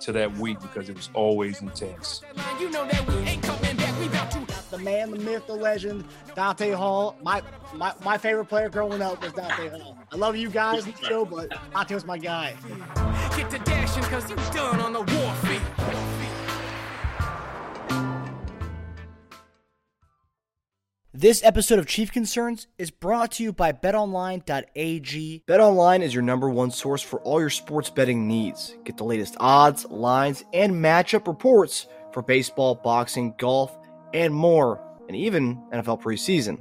to that week because it was always intense. You know that we ain't coming back. We about to the man, the myth, the legend, Dante Hall. My my, my favorite player growing up was Dante Hall. I love you guys in the show, but Dante was my guy. get to dashing because you done on the warfare. This episode of Chief Concerns is brought to you by betonline.ag. BetOnline is your number one source for all your sports betting needs. Get the latest odds, lines, and matchup reports for baseball, boxing, golf, and more, and even NFL preseason.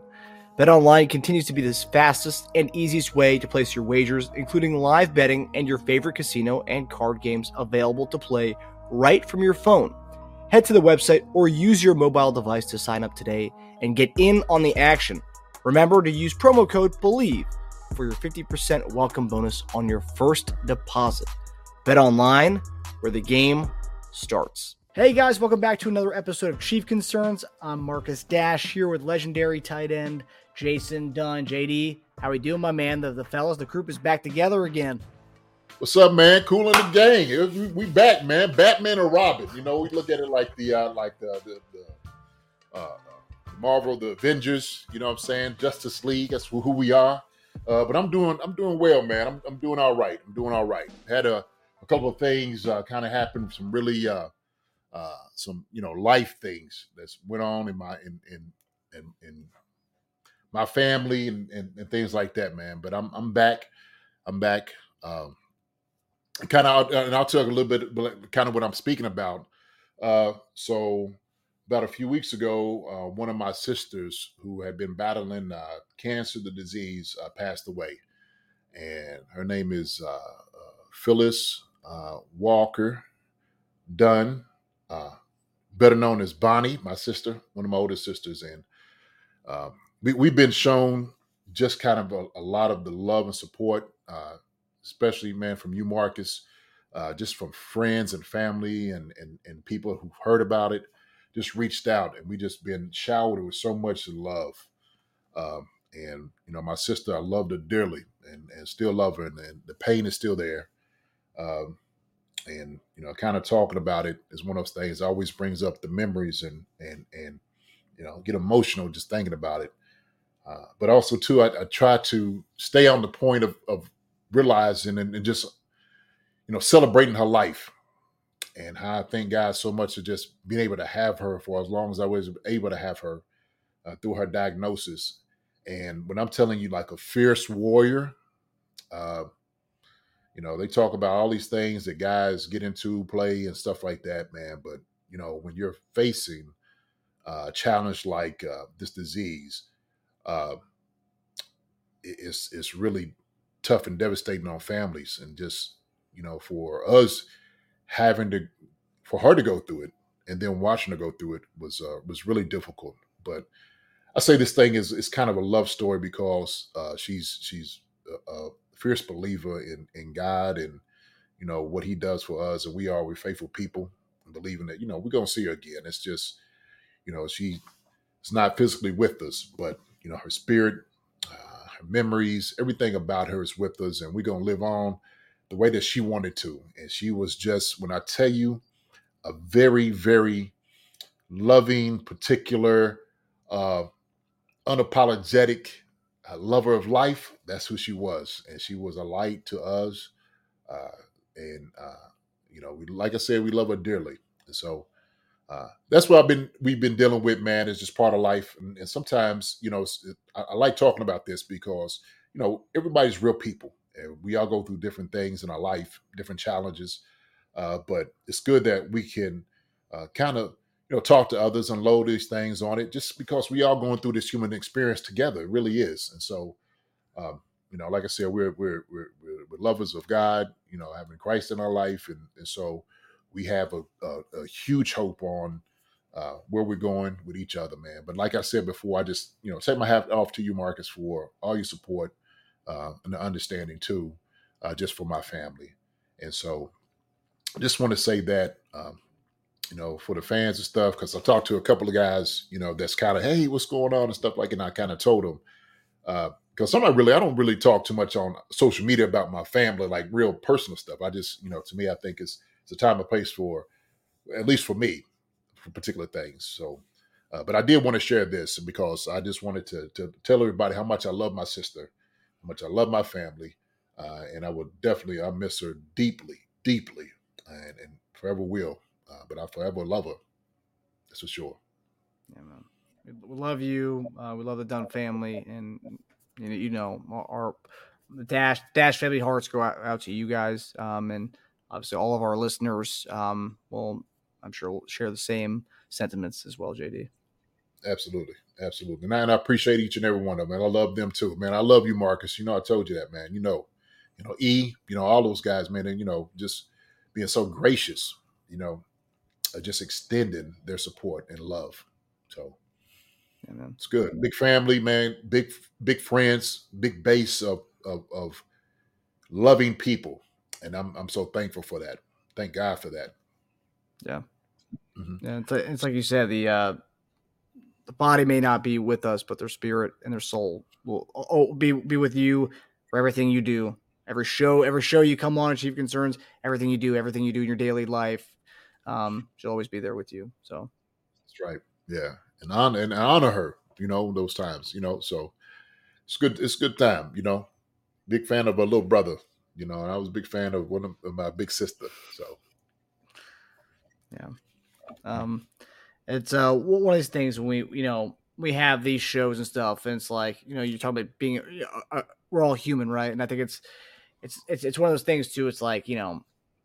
BetOnline continues to be the fastest and easiest way to place your wagers, including live betting and your favorite casino and card games available to play right from your phone. Head to the website or use your mobile device to sign up today and get in on the action. Remember to use promo code BELIEVE for your 50% welcome bonus on your first deposit. Bet online where the game starts. Hey guys, welcome back to another episode of Chief Concerns. I'm Marcus Dash here with legendary tight end Jason Dunn. JD, how are we doing, my man? The, the fellas, the group is back together again. What's up, man? Cool in the gang. It- We, we back, man. Batman or Robin. You know, we look at it like the uh, like the the, the uh, Marvel, the Avengers. You know what I'm saying? Justice League. That's who we are. Uh, but I'm doing I'm doing well, man. I'm, I'm doing all right. I'm doing all right. Had a, a couple of things uh, kind of happen. Some really uh, uh, some you know life things that's went on in my in in in, in my family and, and and things like that, man. But I'm I'm back. I'm back. Um, kind of and i'll talk a little bit kind of what i'm speaking about uh so about a few weeks ago uh, one of my sisters who had been battling uh, cancer the disease uh, passed away. And her name is uh, uh, phyllis uh, walker dunn better known as bonnie my sister one of my oldest sisters. And um, we, we've been shown just kind of a, a lot of the love and support especially man from you marcus just from friends and family and, and and people who've heard about it just reached out and we just been showered with so much love um, and you know my sister i loved her dearly and, and still love her and, and the pain is still there um, and you know kind of talking about it is one of those things always brings up the memories and and and you know get emotional just thinking about it uh, but also too I, I try to stay on the point of, of realizing and, and just you know celebrating her life and how I thank God so much for just being able to have her for as long as I was able to have her uh, through her diagnosis. And when I'm telling you, like a fierce warrior, uh, you know, they talk about all these things that guys get into, play, and stuff like that, man. But you know, when you're facing a challenge like uh, this disease, uh, it's it's really tough and devastating on families, and just you know, for us having to for her to go through it and then watching her go through it was uh, was really difficult. But I say this thing is is kind of a love story because uh, she's she's a, a fierce believer in in God and you know what He does for us, and we are we faithful people and believing that you know we're gonna see her again. It's just you know she is not physically with us, but you know her spirit, uh, her memories, everything about her is with us, and we're gonna live on the way that she wanted to. And she was just, when I tell you, a very, very loving, particular, uh, unapologetic uh, lover of life. That's who she was. And she was a light to us. Uh, and, uh, you know, we, like I said, we love her dearly. And so, uh, that's what I've been, we've been dealing with, man, is just part of life. And, and sometimes, you know, I, I like talking about this because, you know, everybody's real people and we all go through different things in our life, different challenges. Uh, but it's good that we can uh, kind of you know talk to others, unload these things on it, just because we all going through this human experience together. It really is, and so um, you know, like I said, we're we're we're, we're we're lovers of God, you know, having Christ in our life, and, and so we have a, a, a huge hope on uh, where we're going with each other, man. But like I said before, I just you know take my hat off to you, Marcus, for all your support uh, and the understanding too, uh, just for my family. And so, I just want to say that um, you know for the fans and stuff because I talked to a couple of guys, you know, that's kind of hey, what's going on and stuff like, and I kind of told them because uh, I'm not really, I don't really talk too much on social media about my family, like real personal stuff. I just, you know, to me, I think it's it's a time and place for, at least for me, for particular things. So, uh, but I did want to share this because I just wanted to to tell everybody how much I love my sister, much I love my family, uh, and I will definitely I miss her deeply, deeply, and, and forever will. Uh, but I forever love her. That's for sure. Yeah, man. We love you. Uh, we love the Dunn family, and you know, you know our, dash dash family hearts go out, out to you guys, um, and obviously all of our listeners. Um, will I'm sure will share the same sentiments as well, JD. Absolutely, absolutely, and I, and I appreciate each and every one of them. And I love them too, man. I love you, Marcus. You know, I told you that, man. You know, you know, E, you know, all those guys, man, and you know, just being so gracious, you know, uh, just extending their support and love. So yeah, it's good. Big family, man. Big big friends. Big base of of, of loving people, and I'm I'm so thankful for that. Thank God for that. Yeah. Mhm. Yeah, it's, it's like you said, the uh, the body may not be with us, but their spirit and their soul will oh, be be with you for everything you do. Every show, every show you come on, Chief Concerns, everything you do, everything you do in your daily life, um, she'll always be there with you. So That's right. Yeah, and honor and honor her. You know those times. You know, so it's good. It's good time. You know, big fan of a little brother. You know, and I was a big fan of one of, of my big sister. So yeah. um, it's uh one of these things when we you know we have these shows and stuff, and it's like you know you're talking about being uh, we're all human, right? And I think it's it's it's it's one of those things too. It's like you know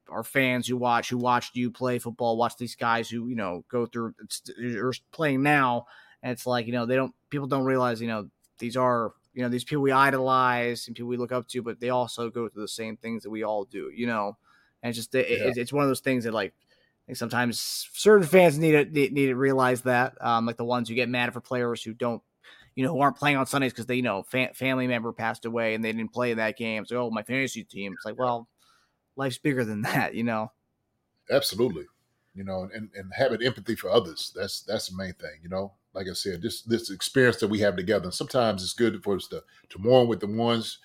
our fans who watch who watched you play football, watch these guys who you know go through it's, are playing now, and it's like you know they don't people don't realize you know these are you know these people we idolize and people we look up to, but they also go through the same things that we all do, you know. And it's just it, Yeah. it's one of those things that like I think sometimes certain fans need to need, to realize that, um, like the ones who get mad for players who don't, you know, who aren't playing on Sundays because they, you know, fa- family member passed away and they didn't play in that game. So, oh, my fantasy team. It's like, well, life's bigger than that, you know. absolutely, you know, and and having empathy for others. That's that's the main thing. You know, like I said, this this experience that we have together. And sometimes it's good for us to to mourn with the ones,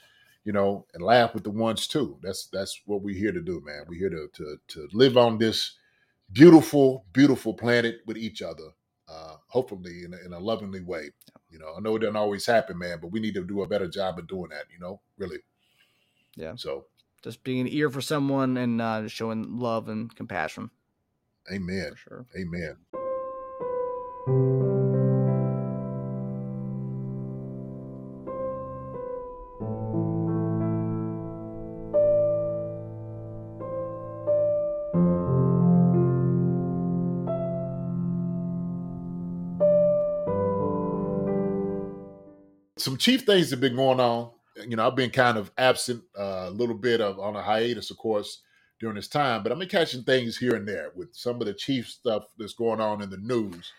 you know, and laugh with the ones too. That's that's what we're here to do, man. We're here to to to live on this beautiful, beautiful planet with each other. Uh, hopefully in a, in a lovingly way. You know, I know it doesn't always happen, man, but we need to do a better job of doing that. You know, really. Yeah. So, Just being an ear for someone and uh, showing love and compassion amen, for sure. amen. Some chief things have been going on. You know, I've been kind of absent uh, a little bit of on a hiatus, of course, during this time, but I've been catching things here and there with some of the chief stuff that's going on in the news.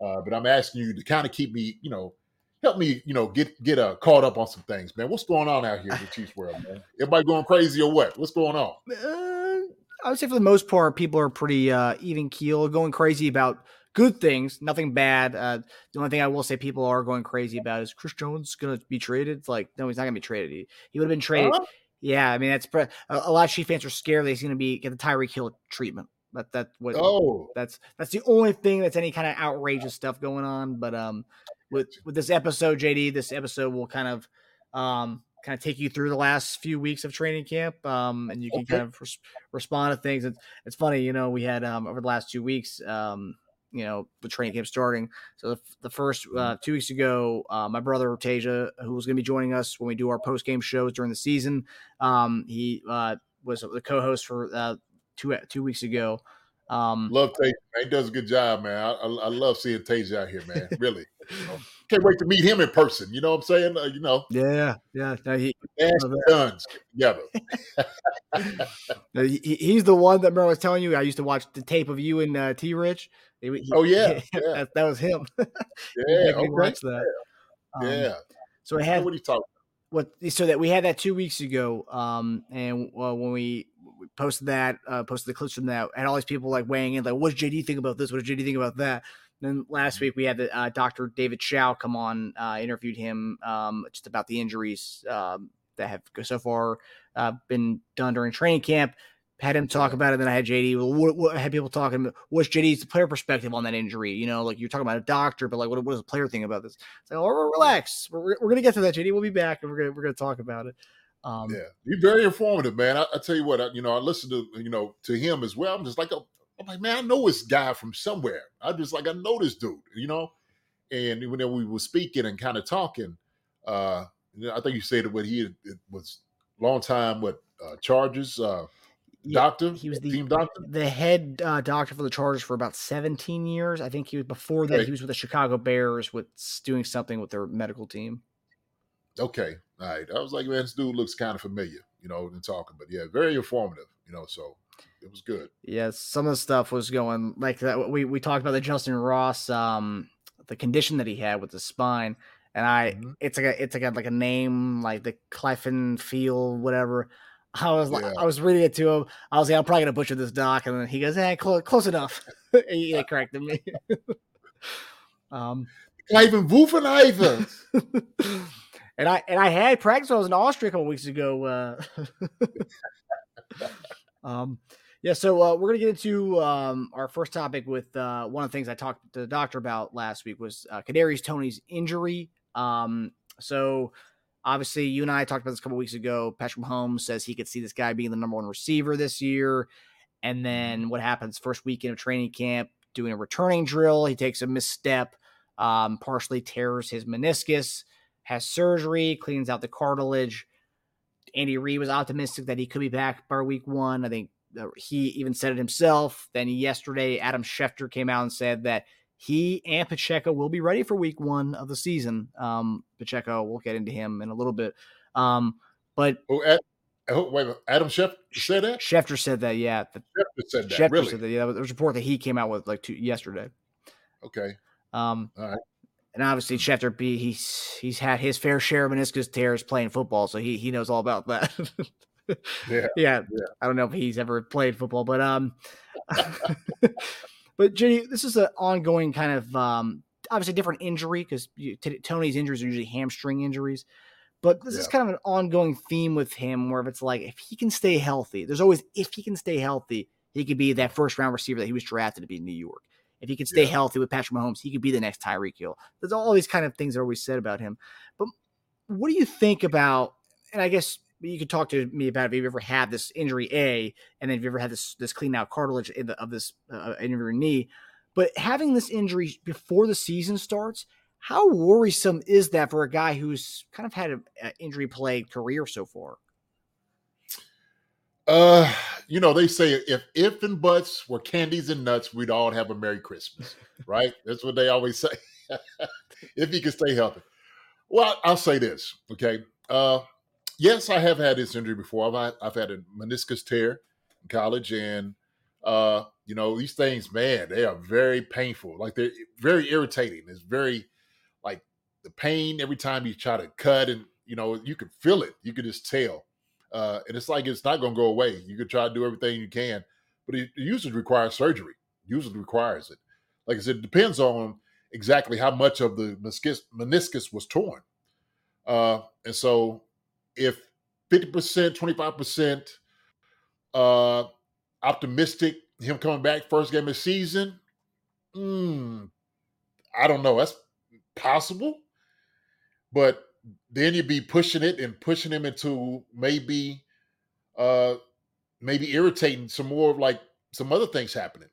Uh, but I'm asking you to kind of keep me, you know, help me, you know, get get uh, caught up on some things, man. What's going on out here in the Chiefs world, man? Everybody going crazy or what? What's going on? Uh, I would say for the most part, people are pretty uh, even keel, going crazy about good things, nothing bad. Uh, the only thing I will say people are going crazy about is Chris Jones going to be traded. It's like, no, he's not going to be traded. He, he would have been traded. Huh? Yeah, I mean, that's pre- a, a lot of Chief fans are scared that he's going to be get the Tyreek Hill treatment. That that what Oh, that's that's the only thing that's any kind of outrageous stuff going on. But um, with with this episode, JD, this episode will kind of um kind of take you through the last few weeks of training camp. Um, and you can Okay. kind of res- respond to things. It's it's funny, you know, we had um over the last two weeks, um, you know, the training camp starting. So the, the first uh, two weeks ago, uh, my brother Tasia, who was going to be joining us when we do our post game shows during the season, um, he uh, was the co-host for uh, two two weeks ago. Um, Love Tasia, man. He does a good job, man. I, I, I love seeing Tasia out here, man. Really. You know, can't wait to meet him in person. You know what I'm saying? Uh, you know, yeah, yeah. No, he, Guns together. he, he's the one that I was telling you. I used to watch the tape of you and uh, T. Rich. He- he- Oh, yeah, yeah. that, that was him. Yeah, okay. watch that. Um, yeah. So I had what you talking what so that we had that two weeks ago um and uh, when we, posted that uh posted the clips from that and all these people like weighing in like what does jd think about this what does jd think about that And then last week we had the uh, dr david Chao come on uh interviewed him um just about the injuries um that have so far uh been done during training camp had him talk about it. Then I had JD. What, what, had people talking. What's JD's player perspective on that injury? You know, like you're talking about a doctor, but like, what, what does a player think about this? It's like, oh, relax. We're, we're gonna get to that, JD. We'll be back, and we're gonna we're gonna talk about it. Um, Yeah, you're very informative, man. I, I tell you what, I, you know, I listened to you know to him as well. I'm just like, oh, I'm like, man, I know this guy from somewhere. I just like, I know this dude, you know. And when we were speaking and kind of talking, uh, I think you said that what he it was long time what uh, Chargers uh, doctor, he was the team doctor. the head uh, doctor for the Chargers for about 17 years. I think he was before that. Okay. He was with the Chicago Bears with doing something with their medical team. Okay, all right. I was like, man, this dude looks kind of familiar, you know, in talking, but yeah, very informative, you know. So it was good. Yeah, some of the stuff was going like that. We we talked about the Justyn Ross, um, the condition that he had with the spine, and I Mhm. it's like a it's like a like a name like the Clefin Field whatever. I was like Yeah. I was reading it to him. I was like I'm probably gonna butcher this doc, and then he goes, "Hey, close close enough." he he corrected me. um, Cliven Wuffenheiser. and I and I had practice when I was in Austria a couple weeks ago. Uh, um, yeah, so uh, we're gonna get into um, our first topic with uh, one of the things I talked to the doctor about last week was uh, Kadarius Toney's injury. Um, so obviously, you and I talked about this a couple weeks ago. Patrick Mahomes says he could see this guy being the number one receiver this year, and then what happens first weekend of training camp, doing a returning drill, he takes a misstep, um, partially tears his meniscus, has surgery, cleans out the cartilage. Andy Reid was optimistic that he could be back by week one. I think uh, he even said it himself. Then yesterday, Adam Schefter came out and said that he and Pacheco will be ready for week one of the season. Um, Pacheco, we'll get into him in a little bit. Um, but oh, Ad, oh, wait. Adam Shep said that. Schefter said that, yeah. The, Schefter said that. Schefter really? said that, yeah. There was a report that he came out with like two, yesterday. Okay. Um, All right. and obviously Schefter B, he's he's had his fair share of meniscus tears playing football, so he he knows all about that. Yeah. yeah, I don't know if he's ever played football, but um, but Jenny, this is an ongoing kind of um, obviously different injury because Toney's injuries are usually hamstring injuries, but this is kind of an ongoing theme with him where if it's like if he can stay healthy, there's always if he can stay healthy, he could be that first round receiver that he was drafted to be in New York. If he can stay Yeah. healthy with Patrick Mahomes, he could be the next Tyreek Hill. There's all these kind of things that are always said about him. But what do you think about? And I guess you could talk to me about if you've ever had this injury A, and then if you ever had this this clean out cartilage in the, of this uh, in your knee. But having this injury before the season starts, how worrisome is that for a guy who's kind of had an injury plagued career so far? Uh, you know, they say if if and buts were candies and nuts, we'd all have a Merry Christmas, right? That's what they always say. if he can stay healthy. Well, I'll say this, okay? Uh, yes, I have had this injury before. I've had, I've had a meniscus tear in college, and uh, you know, these things, man, they are very painful. Like they're very irritating. It's very like the pain every time you try to cut, and you know, you can feel it. You can just tell. Uh, and it's like it's not going to go away. You can try to do everything you can, but it usually requires surgery. Usually requires it. Like I said, it depends on exactly how much of the meniscus, meniscus was torn. Uh, and so, if fifty percent, twenty five percent, uh, optimistic him coming back first game of season, mm, I don't know. That's possible, but then you'd be pushing it and pushing him into maybe uh maybe irritating some more of like some other things happening.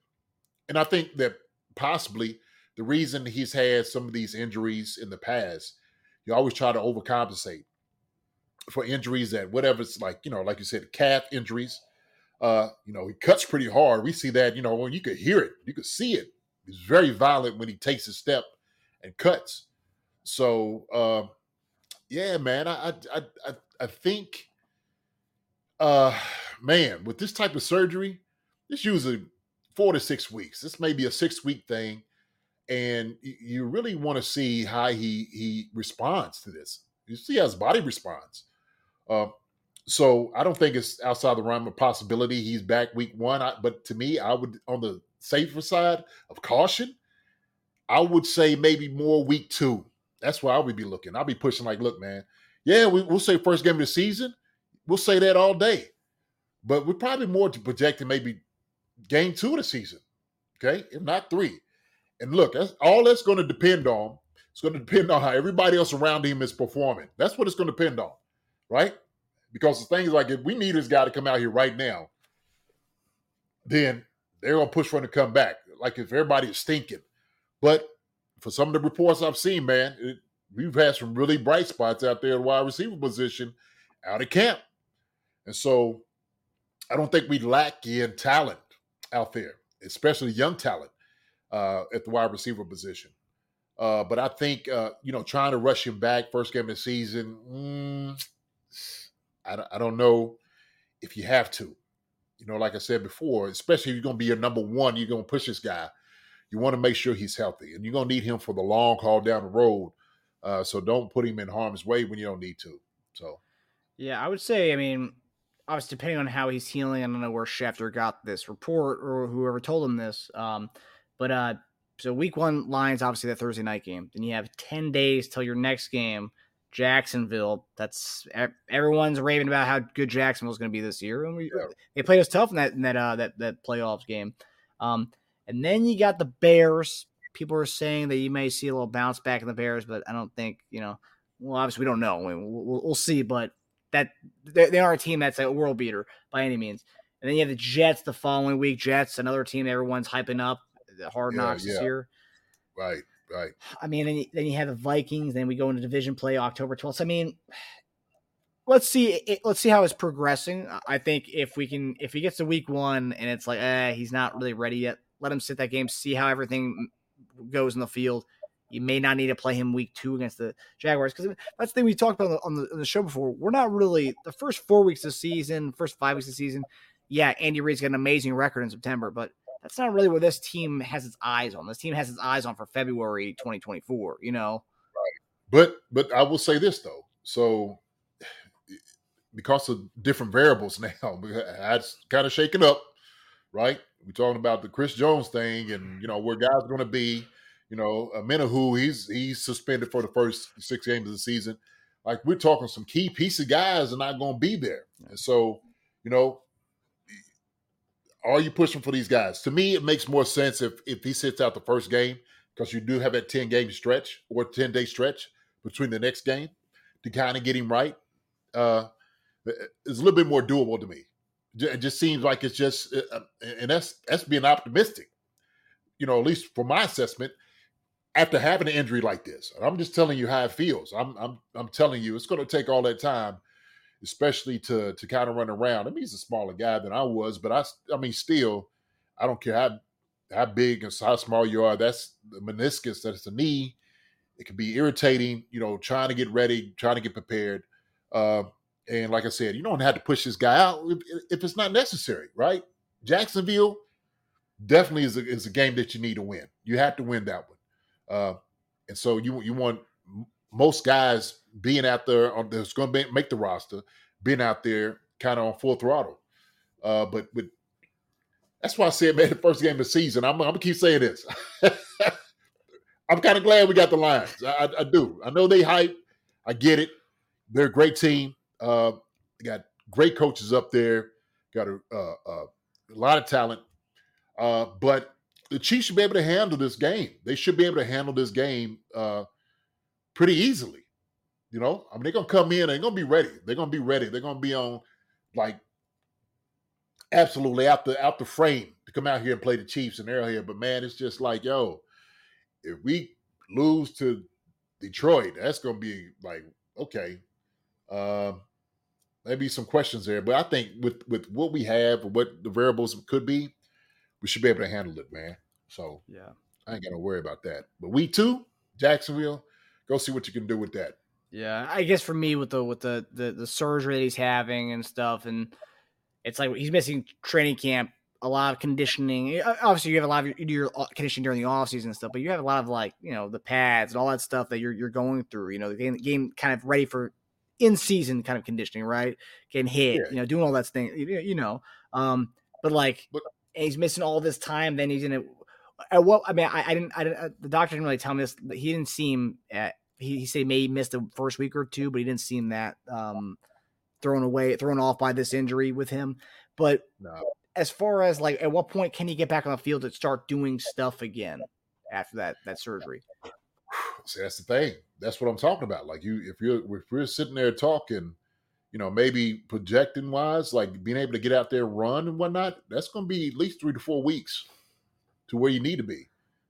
And I think that possibly the reason he's had some of these injuries in the past, you always try to overcompensate for injuries that whatever it's like, you know, like you said, calf injuries, Uh, you know, he cuts pretty hard. We see that, you know, when you could hear it, you could see it. He's very violent when he takes a step and cuts. So, uh, yeah, man, I, I, I, I think, uh, man, with this type of surgery, it's usually four to six weeks. This may be a six week thing, and you really want to see how he he responds to this. You see how his body responds. Uh, so I don't think it's outside the realm of possibility he's back week one. I, but to me, I would on the safer side of caution. I would say maybe more week two. That's where I would be looking. I'll be pushing like, look, man, yeah, we, will say first game of the season. We'll say that all day, but we're probably more projecting maybe game two of the season. Okay, if not three. And look, that's all that's going to depend on. It's going to depend on how everybody else around him is performing. That's what it's going to depend on, right? Because the thing is like if we need this guy to come out here right now, then they're gonna push for him to come back. Like if everybody is stinking. But for some of the reports I've seen, man, it, we've had some really bright spots out there in wide receiver position out of camp. And so I don't think we lack in talent out there, especially young talent uh, at the wide receiver position. Uh, but I think uh, you know trying to rush him back first game of the season. Mm, I, I don't know if you have to. You know, like I said before, especially if you're going to be your number one, you're going to push this guy. You want to make sure he's healthy, and you're going to need him for the long haul down the road. Uh, so don't put him in harm's way when you don't need to. So, yeah, I would say, I mean, obviously depending on how he's healing, I don't know where Schefter got this report or whoever told him this. Um, but uh, so week one Lions obviously that Thursday night game. Then you have ten days till your next game, Jacksonville. That's everyone's raving about how good Jacksonville's going to be this year, and we, yeah. they played us tough in that in that uh, that that playoffs game. Um, and then you got the Bears. People are saying that you may see a little bounce back in the Bears, but I don't think you know. Well, obviously we don't know. We'll, we'll, we'll see, but that they, they are a team that's a world beater by any means. And then you have the Jets the following week. Jets, another team everyone's hyping up. The Hard Knocks yeah, yeah. this year. Right, right. I mean, and then you have the Vikings. Then we go into division play October twelfth. So, I mean, let's see. Let's see how it's progressing. I think if we can, if he gets to week one and it's like, eh, he's not really ready yet. Let him sit that game, see how everything goes in the field. You may not need to play him week two against the Jaguars because that's the thing we talked about on the, on the, show before. We're not really the first four weeks of the season, first five weeks of the season. Yeah, Andy Reid's got an amazing record in September, but that's not really where this team has its eyes on. This team has its eyes on for February 2024. You know, right? But but I will say this though. So because of different variables now, that's kind of shaken up, right? We're talking about the Chris Jones thing, and you know where guys are going to be you know, Omenihu, he's he's suspended for the first six games of the season. Like we're talking some key piece of guys are not going to be there. And so, you know, are you pushing for these guys? To me, it makes more sense if if he sits out the first game because you do have that 10 game stretch or 10 day stretch between the next game to kind of get him right. Uh, it's a little bit more doable to me. It just seems like it's just, uh, uh, and that's that's being optimistic. You know, at least for my assessment, after having an injury like this. I'm just telling you how it feels. I'm I'm I'm telling you, it's going to take all that time, especially to to kind of run around. I mean, he's a smaller guy than I was, but I I mean, still, I don't care how how big and how small you are. That's the meniscus. That's the knee. It can be irritating. You know, trying to get ready, trying to get prepared. Uh, and like I said, you don't have to push this guy out if, if it's not necessary, right? Jacksonville definitely is a, is a game that you need to win. You have to win that one. Uh, and so you you want most guys being out there on that's going to make the roster, being out there kind of on full throttle. Uh, but that's why I said, man, the first game of the season. I'm, I'm gonna keep saying this. I'm kind of glad we got the Lions. I, I, I, do. I know they hype. I get it. They're a great team. Uh, got great coaches up there. Got a, uh, a lot of talent. Uh, but the Chiefs should be able to handle this game. They should be able to handle this game uh, pretty easily. You know, I mean, they're gonna come in. And they're gonna be ready. They're gonna be ready. They're gonna be on like absolutely out the out the frame to come out here and play the Chiefs and Arrowhead. But man, it's just like, yo, if we lose to Detroit, that's gonna be like, okay, uh, maybe some questions there. But I think with with what we have, what the variables could be, we should be able to handle it, man. So Yeah. I ain't gonna worry about that. But we too, Jacksonville, go see what you can do with that. Yeah, I guess for me with the with the the, the surgery that he's having and stuff, and it's like he's missing training camp, a lot of conditioning. Uh, Obviously, you have a lot of you do your conditioning during the off season and stuff, but you have a lot of like you know the pads and all that stuff that you're you're going through. You know, the game, game kind of ready for in season kind of conditioning, right? Getting hit, Yeah. you know, doing all that thing, you know. Um, but like But- he's missing all this time. Then he's in a. At what I mean, I, I didn't. I didn't. Uh, the doctor didn't really tell me this. But he didn't seem. At, he, he said maybe he missed the first week or two, but he didn't seem that um, thrown away, thrown off by this injury with him. But No. as far as like, at what point can he get back on the field and start doing stuff again after that that surgery? See, that's the thing. That's what I'm talking about. Like you, if you're if we're sitting there talking, you know, maybe projecting wise, like being able to get out there, run and whatnot, that's going to be at least three to four weeks to where you need to be.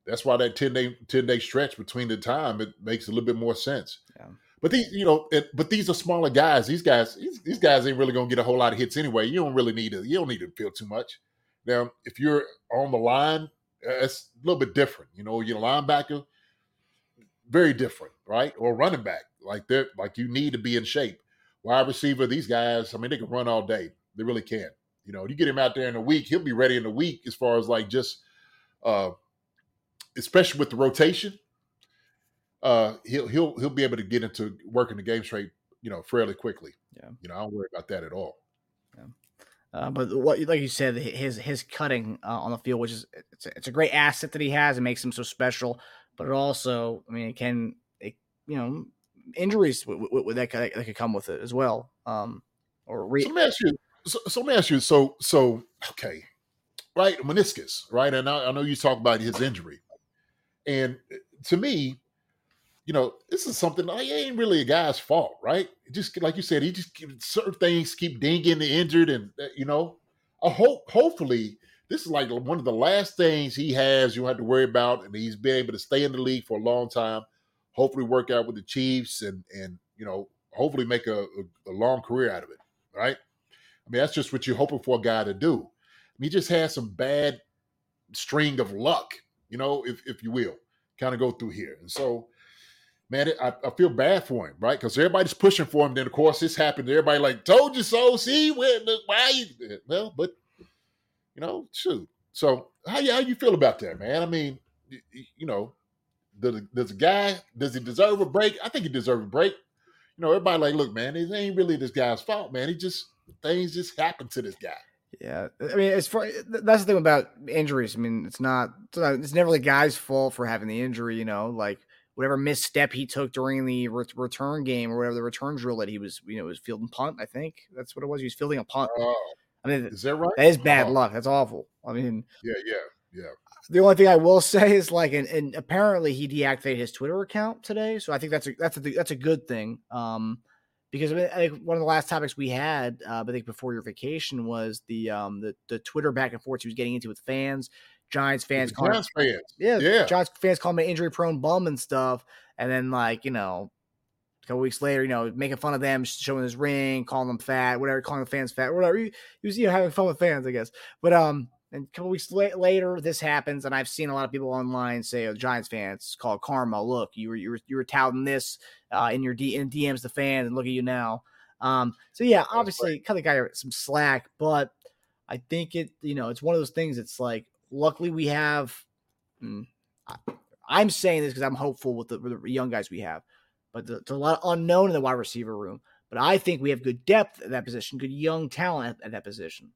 That's why that ten day ten day stretch between the time it makes a little bit more sense. Yeah. But these, you know, it, but these are smaller guys. These guys, these, these guys ain't really going to get a whole lot of hits anyway. You don't really need to. You don't need to feel too much. Now, if you're on the line, uh, it's a little bit different. You know, you're a linebacker, very different, right? Or running back, like they're like you need to be in shape. Wide receiver, these guys, I mean, they can run all day. They really can. You know, you get him out there in a week, he'll be ready in a week as far as like just, uh, especially with the rotation. Uh, he'll he'll he'll be able to get into working the game straight, you know, fairly quickly. Yeah. you know, I don't worry about that at all. Uh, but what, like you said, his his cutting uh, on the field, which is it's a, it's a great asset that he has, it makes him so special. But it also, I mean, it can, it, you know, injuries w- w- that could, that could come with it as well. Um, or re- So let me ask you. So, so let me ask you. So so okay, right? Meniscus, right? And I, I know you talk about his injury, and uh, to me, you know, this is something like it ain't really a guy's fault, right? Just like you said, he just certain things keep dinging the injured, and uh, you know, I hope hopefully this is like one of the last things he has you have to worry about, and he's been able to stay in the league for a long time. Hopefully, work out with the Chiefs, and and you know, hopefully make a, a, a long career out of it, right? I mean, that's just what you're hoping for a guy to do. he just had some bad string of luck, you know, if if you will, kind of go through here, and so man, I, I feel bad for him, right? Because everybody's pushing for him. Then of course this happened. Everybody like told you so. See, why you? Well, but you know, shoot. So how you how you feel about that, man? I mean, y- y- you know, does does a guy does he deserve a break? I think he deserves a break. You know, everybody like, look, man, it ain't really this guy's fault, man. He just things just happen to this guy. Yeah, I mean, as far that's the thing about injuries. I mean, it's not it's, never the guy's fault for having the injury. You know, like whatever misstep he took during the re- return game or whatever the return drill that he was, you know, was fielding punt. I think that's what it was. He was fielding a punt. Oh, I mean, is that right? that is bad Oh, luck. That's awful. I mean, Yeah, yeah, yeah. the only thing I will say is like, and, and apparently he deactivated his Twitter account today, so I think that's a that's a that's a good thing. Um, because I, mean, I think one of the last topics we had, uh, I think before your vacation was the um the the Twitter back and forth he was getting into with fans, Giants fans, calling, Giants fans. yeah, yeah. Giants fans calling him an injury prone bum and stuff, and then like you know. A couple weeks later, you know, making fun of them, showing his ring, calling them fat, whatever, calling the fans fat, whatever. He, he was, you know, having fun with fans, I guess. But um, and a couple weeks la- later, this happens, and I've seen a lot of people online say, "Oh, Giants fans call karma. Look, you were you were you were touting this uh, in your D- in DMs to fans, and look at you now." Um, so yeah, obviously, cut the guy some slack, but I think it, you know, it's one of those things. It's like, luckily, we have. mm, I, I'm saying this because I'm hopeful with the, with the young guys we have, but the, there's a lot of unknown in the wide receiver room. But I think we have good depth at that position, good young talent at, at that position.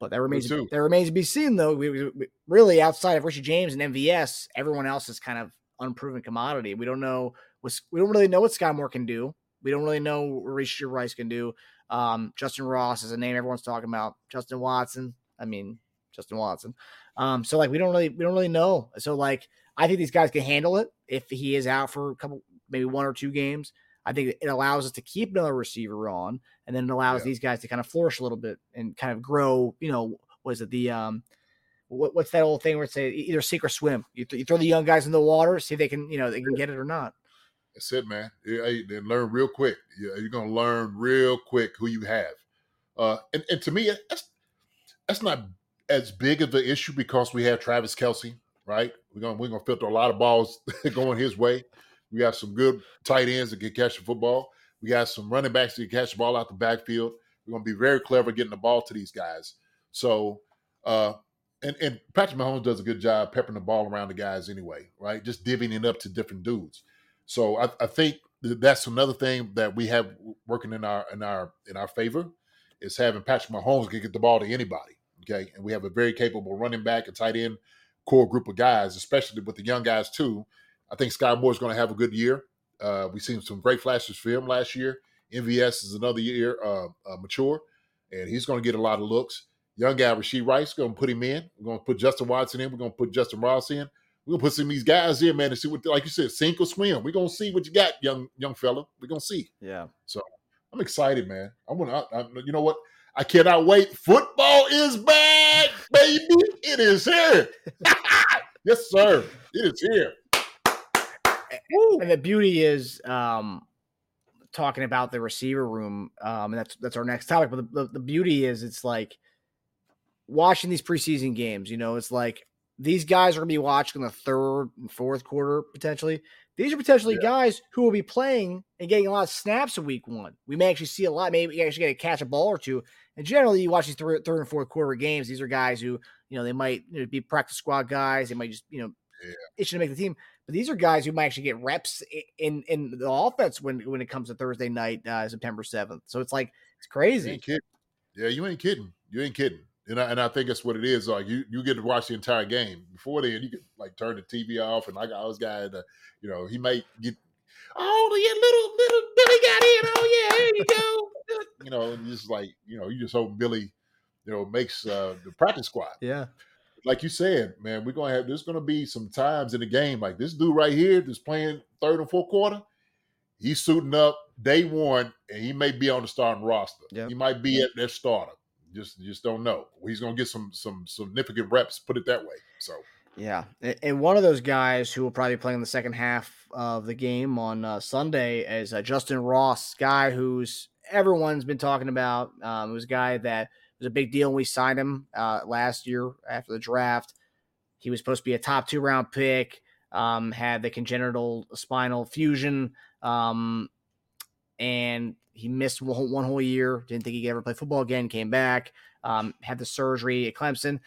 But that remains that remains to be seen, though. We, we, we- really outside of Richie James and MVS, everyone else is kind of unproven commodity. We don't know what we don't really know what Skyy Moore can do. We don't really know what Rashee Rice can do. Um, Justyn Ross is a name everyone's talking about. Justin Watson. I mean, Justin Watson. Um, so like we don't really we don't really know. So like I think these guys can handle it if he is out for a couple, maybe one or two games. I think it allows us to keep another receiver on, and then it allows Yeah. these guys to kind of flourish a little bit and kind of grow. You know, was it the um, what, what's that old thing where it's a, either sink or swim? You, th- you throw the young guys in the water, see if they can, you know, they can get it or not. That's it, man. Yeah, Then learn real quick. Yeah, You're gonna learn real quick who you have. Uh, and, and to me, that's that's not as big of an issue because we have Travis Kelce, right? We're gonna we're gonna filter a lot of balls going his way. We got some good tight ends that can catch the football. We got some running backs that can catch the ball out the backfield. We're gonna be very clever getting the ball to these guys. So uh and, and Patrick Mahomes does a good job peppering the ball around the guys anyway, right? Just divvying it up to different dudes. So I, I think that's another thing that we have working in our in our in our favor is having Patrick Mahomes can get the ball to anybody. Okay, and we have a very capable running back, a tight end core group of guys, especially with the young guys too. I think Skyy Moore is going to have a good year. Uh, we've seen some great flashes for him last year. MVS is another year uh, uh, mature, and he's going to get a lot of looks. Young guy Rasheed Rice, going to put him in. We're going to put Justin Watson in. We're going to put Justyn Ross in. We're going to put some of these guys in, man, and see what, like you said, sink or swim. We're going to see what you got, young young fella. We're going to see. Yeah. So I'm excited, man. I'm. I, I, you know what? I cannot wait. Football is back, baby. It is here. yes, sir. It is here. And the beauty is um talking about the receiver room. Um and that's that's our next topic. But the, the, the beauty is it's like watching these preseason games, you know, it's like these guys are gonna be watching the third and fourth quarter potentially. These are potentially Yeah. guys who will be playing and getting a lot of snaps in week one. We may actually see a lot, maybe you actually get to catch a ball or two. And generally, you watch these third, third and fourth quarter games. These are guys who, you know, they might you know, be practice squad guys. They might just, you know, Yeah. itching to make the team. But these are guys who might actually get reps in in the offense when when it comes to Thursday night, uh, September seventh. So it's like it's crazy. kidding. Yeah, you ain't kidding. You ain't kidding. And I, and I think that's what it is. Like you, you get to watch the entire game. Before then, you could like turn the TV off, and like I was guy, uh, you know, he might get, oh yeah, little little Billy got in. Oh yeah, here you go. you know, just like you know, you just hope Billy, you know, makes uh, the practice squad. Yeah, like you said, man, we're gonna have there's gonna be some times in the game like this dude right here that's playing third and fourth quarter. He's suiting up day one, and he may be on the starting roster. Yeah. He might be at their starter. Just just don't know. He's gonna get some some significant reps. Put it that way. So yeah. And one of those guys who will probably be playing in the second half of the game on uh, Sunday is uh, Justyn Ross, guy who's everyone's been talking about. Um, it was a guy that was a big deal when we signed him uh, last year after the draft. He was supposed to be a top two round pick. Um, had the congenital spinal fusion, um, and he missed one whole, one whole year. Didn't think he could ever play football again. Came back, um, had the surgery at Clemson.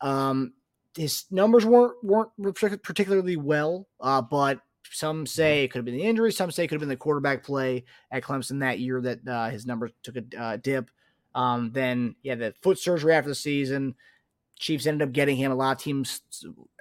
Um, his numbers weren't weren't particularly well, uh, but some say it could have been the injury. Some say it could have been the quarterback play at Clemson that year that uh, his numbers took a uh, dip. Um, then yeah, the foot surgery after the season. Chiefs ended up getting him. A lot of teams,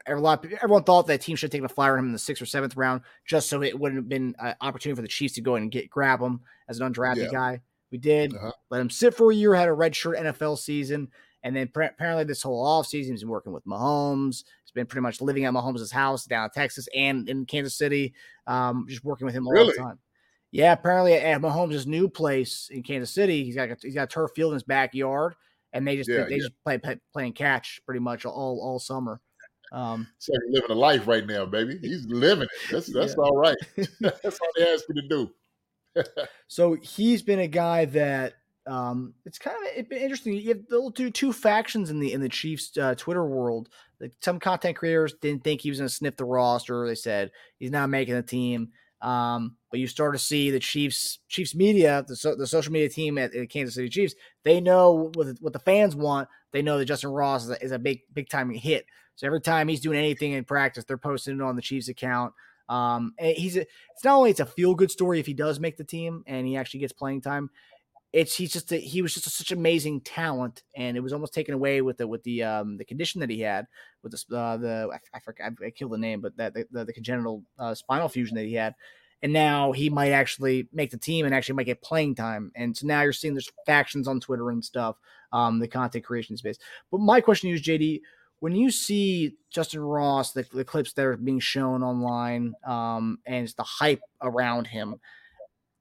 a lot, everyone thought that team should have taken a flyer on him in the sixth or seventh round, just so it wouldn't have been an opportunity for the Chiefs to go in and get grab him as an undrafted Yeah. guy. We did Uh-huh. let him sit for a year, had a redshirt NFL season, and then pre- apparently this whole offseason he's been working with Mahomes. He's been pretty much living at Mahomes' house down in Texas and in Kansas City, um, just working with him all Really? the time. Yeah, apparently at Mahomes' new place in Kansas City, he's got he's got a turf field in his backyard, and they just Yeah, they yeah. just play, play playing catch pretty much all all summer. Um, it's like living a life right now, baby. He's living it. That's that's Yeah. all right. that's all they ask you to do. So he's been a guy that um, it's kind of it's been interesting. You have the two two factions in the in the Chiefs uh, Twitter world. Like some content creators didn't think he was going to sniff the roster. They said he's not making the team. Um, but you start to see the Chiefs Chiefs media, the so, the social media team at, at Kansas City Chiefs. They know what what the fans want. They know that Justyn Ross is a, is a big big time hit. So every time he's doing anything in practice, they're posting it on the Chiefs account. Um, he's a, it's not only it's a feel good story if he does make the team and he actually gets playing time. It's he's just a, he was just a, such amazing talent, and it was almost taken away with the with the um the condition that he had with the uh, the I, I I, killed the name, but that the, the, the congenital uh, spinal fusion that he had, and now he might actually make the team and actually might get playing time, and so now you're seeing there's factions on Twitter and stuff, um the content creation space. But my question to you is JD, when you see Justyn Ross, the, the clips that are being shown online, um, and the hype around him,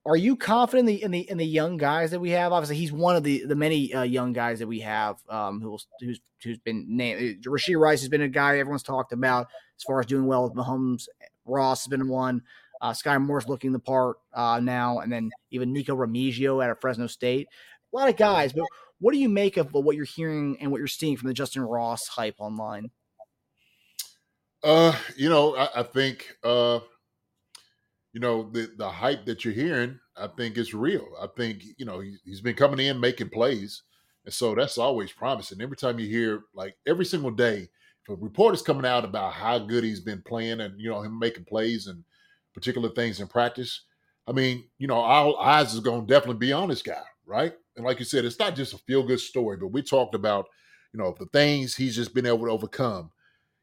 are you confident in the in the in the young guys that we have? Obviously, he's one of the the many uh, young guys that we have, um, who's who's who's been named. Rasheed Rice has been a guy everyone's talked about as far as doing well with Mahomes. Ross has been one. Uh, Skyy Moore's looking the part uh, now, and then even Nico Remigio out of Fresno State. A lot of guys, but what do you make of what you're hearing and what you're seeing from the Justyn Ross hype online? Uh, you know, I, I think uh, you know the the hype that you're hearing. I think is real. I think you know he, he's been coming in making plays, and so that's always promising. Every time you hear like every single day, if a report is coming out about how good he's been playing and you know him making plays and particular things in practice, I mean, you know, our eyes is going to definitely be on this guy, right? And like you said, it's not just a feel good story, but we talked about, you know, the things he's just been able to overcome,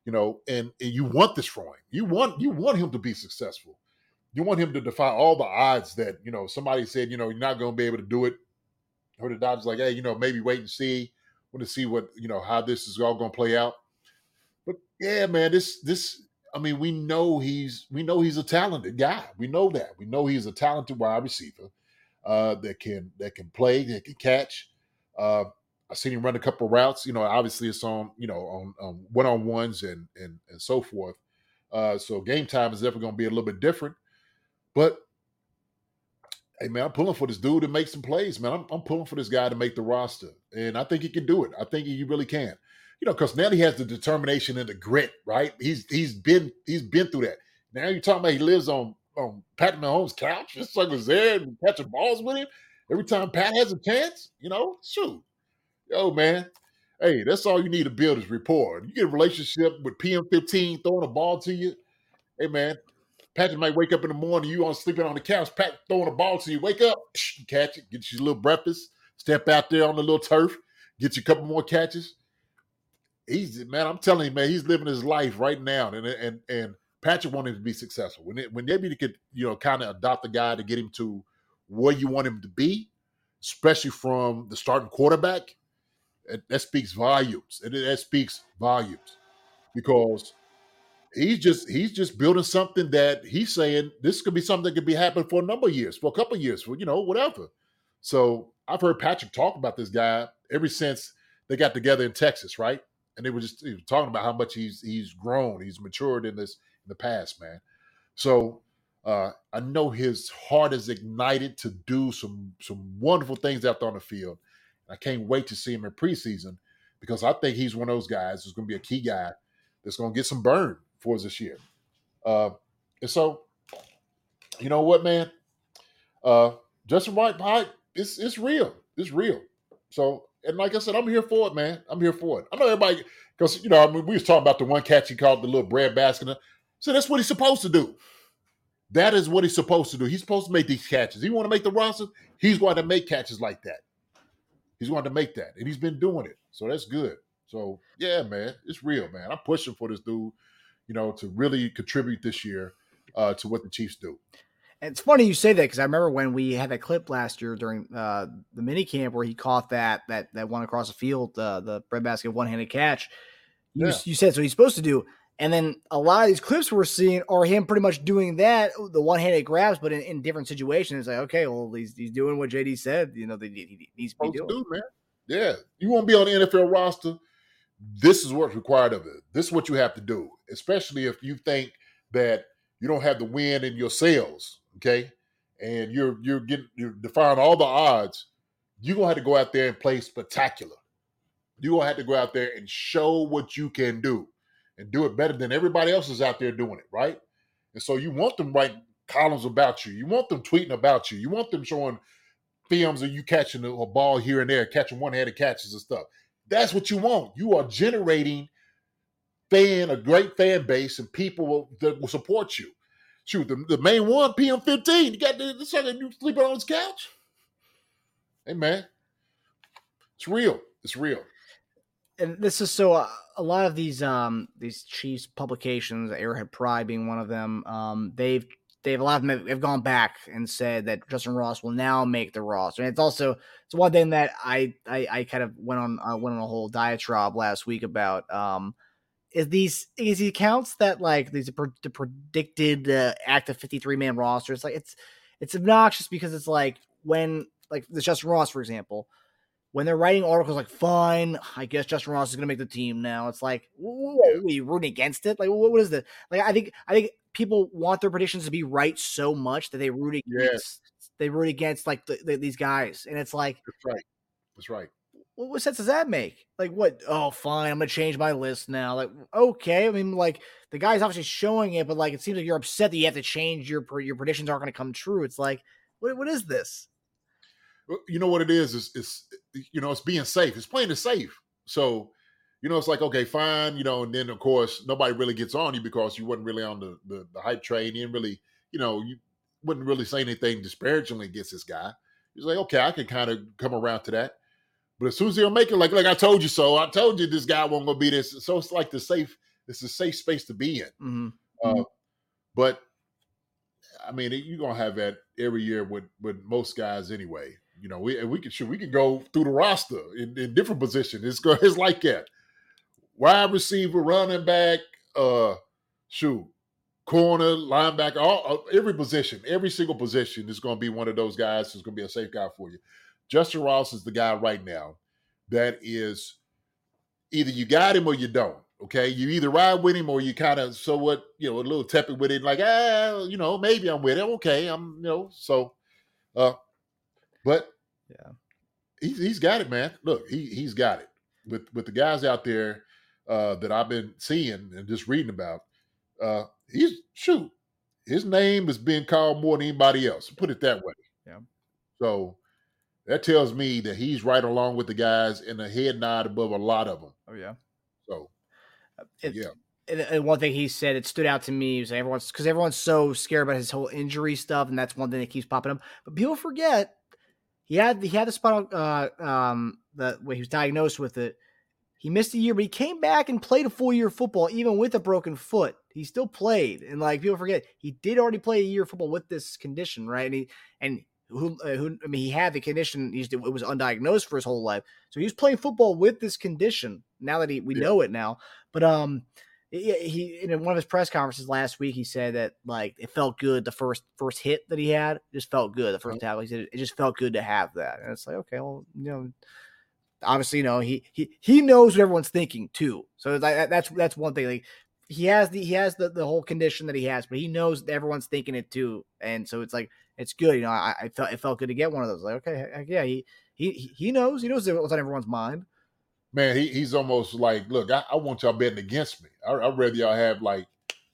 you know, and, and you want this for him. You want you want him to be successful. You want him to defy all the odds that you know somebody said, you know, you're not going to be able to do it. Or the doctor's like, hey, you know, maybe wait and see. Want to see what you know how this is all going to play out. But yeah, man, this this I mean, we know he's we know he's a talented guy. We know that. We know he's a talented wide receiver uh, that can that can play, that can catch. Uh, I've seen him run a couple routes. You know, obviously it's on you know on one on ones and and and so forth. Uh, so game time is definitely going to be a little bit different. But hey, man, I'm pulling for this dude to make some plays, man. I'm, I'm pulling for this guy to make the roster, and I think he can do it. I think he really can you know, because now he has the determination and the grit, right? He's he's been he's been through that. Now you're talking about he lives on on Pat Mahomes' couch. This sucker's there and catching balls with him every time Pat has a chance. You know, shoot, yo man, hey, that's all you need to build is rapport. You get a relationship with PM15 throwing a ball to you. Hey man, Patrick might wake up in the morning, you on sleeping on the couch, Pat throwing a ball to you, wake up, catch it, get you a little breakfast, step out there on the little turf, get you a couple more catches he's man, I'm telling you, man, he's living his life right now, and and and Patrick wanted to be successful. When it, when maybe could you know kind of adopt the guy to get him to where you want him to be, especially from the starting quarterback, that speaks volumes. That speaks volumes because he's just he's just building something that he's saying this could be something that could be happening for a number of years, for a couple of years, for you know whatever. So I've heard Patrick talk about this guy ever since they got together in Texas, right? and they were just were talking about how much he's he's grown, he's matured in this in the past, man. So uh, I know his heart is ignited to do some some wonderful things out there on the field. I can't wait to see him in preseason because I think he's one of those guys who's going to be a key guy that's going to get some burn for this year. Uh, and so, you know what, man? Uh, Justin White, it's it's real. It's real. So and like I said, I'm here for it, man. I'm here for it. I know everybody because you know, I mean, we was talking about the one catch he called the little bread basket. So that's what he's supposed to do. That is what he's supposed to do. He's supposed to make these catches. He want to make the roster. He's going to make catches like that. He's going to make that, and he's been doing it. So that's good. So yeah, man, it's real, man. I'm pushing for this dude, you know, to really contribute this year uh, to what the Chiefs do. It's funny you say that because I remember when we had that clip last year during uh, the mini camp where he caught that that that one across the field, uh, the breadbasket one handed catch. You, yeah. you said so he's supposed to do, and then a lot of these clips we're seeing are him pretty much doing that, the one handed grabs, but in, in, different situations. It's like okay, well he's he's doing what JD said. You know, they, he needs to be doing. Do, man. Yeah, you won't be on the NFL roster. This is what's required of it. This is what you have to do, especially if you think that you don't have the win in your sales okay, and you're you're getting you're defying all the odds, you're gonna have to go out there and play spectacular. You're gonna have to go out there and show what you can do and do it better than everybody else is out there doing it, right? And so you want them writing columns about you. You want them tweeting about you. You want them showing films of you catching a ball here and there, catching one-handed catches and stuff. That's what you want. You are generating fan, a great fan base, and people that will support you. Shoot, the, the main one, PM15. You got the, the sucker you sleeping on his couch. Hey man, it's real. It's real. And this is so uh, a lot of these um these Chiefs publications, Arrowhead Pride being one of them, um they've they've a lot of them have gone back and said that Justyn Ross will now make the roster. And it's also it's one thing that I I, I kind of went on uh, went on a whole diatribe last week about um is these easy accounts that like these are the predicted uh, active 53 man roster it's like it's it's obnoxious because it's like when like the Justyn Ross for example when they're writing articles like fine I guess Justyn Ross is going to make the team now it's like what are we rooting against it like what, is the like I think I think people want their predictions to be right so much that they root against Yes. they root against like the, the, these guys, and it's like, That's right. That's right. what, what sense does that make? Like, what? Oh, fine, I'm gonna change my list now. Like, okay, I mean, like the guy's obviously showing it, but like it seems like you're upset that you have to change your your predictions aren't gonna come true. It's like, what what is this? You know what it is? Is it's you know it's being safe. It's playing it safe. So you know it's like okay, fine. You know, and then of course nobody really gets on you because you wasn't really on the the, the hype train. You didn't really you know you wouldn't really say anything disparagingly against this guy. He's like, okay, I can kind of come around to that. But as soon as he'll make it, like like I told you so, I told you this guy won't gonna be this. So it's like the safe. It's a safe space to be in. Mm-hmm. Uh, but I mean, you're gonna have that every year with with most guys anyway. You know, we and we can shoot, we can go through the roster in, in different positions. It's go, it's like that. Wide receiver, running back, uh, shoot, corner, linebacker, all uh, every position, every single position is going to be one of those guys who's going to be a safe guy for you. Justyn Ross is the guy right now that is either you got him or you don't. Okay, you either ride with him or you kind of so what you know a little tepid with it, like ah, you know maybe I'm with him. Okay, I'm you know so, uh, but Yeah. he's he's got it, man. Look, he he's got it with with the guys out there uh, that I've been seeing and just reading about. Uh, he's shoot, his name is being called more than anybody else. Put it that way. Yeah. So that tells me that he's right along with the guys and a head nod above a lot of them. Oh yeah. So It- yeah. and, one thing he said it stood out to me was everyone's because everyone's so scared about his whole injury stuff, and that's one thing that keeps popping up. But people forget he had he had the spinal uh um the when he was diagnosed with it. He missed a year, but he came back and played a full year of football, even with a broken foot. He still played, and like people forget, he did already play a year of football with this condition, right? And he and who, uh, who I mean, he had the condition. He's, it was undiagnosed for his whole life, so he was playing football with this condition. Now that he we Yeah. know it now, but um, he, in one of his press conferences last week, he said that like it felt good the first first hit that he had it just felt good the 1st tackle. He said it just felt good to have that, and it's like okay, well you know, obviously you know he he he knows what everyone's thinking too. So that's that's one thing. Like he has the he has the the whole condition that he has, but he knows everyone's thinking it too, and so it's like it's good. You know, I, I felt it felt good to get one of those. Like okay, yeah, he he he knows he knows what's on everyone's mind. man, he, he's almost like, look, I, I want y'all betting against me. I, I'd rather y'all have like,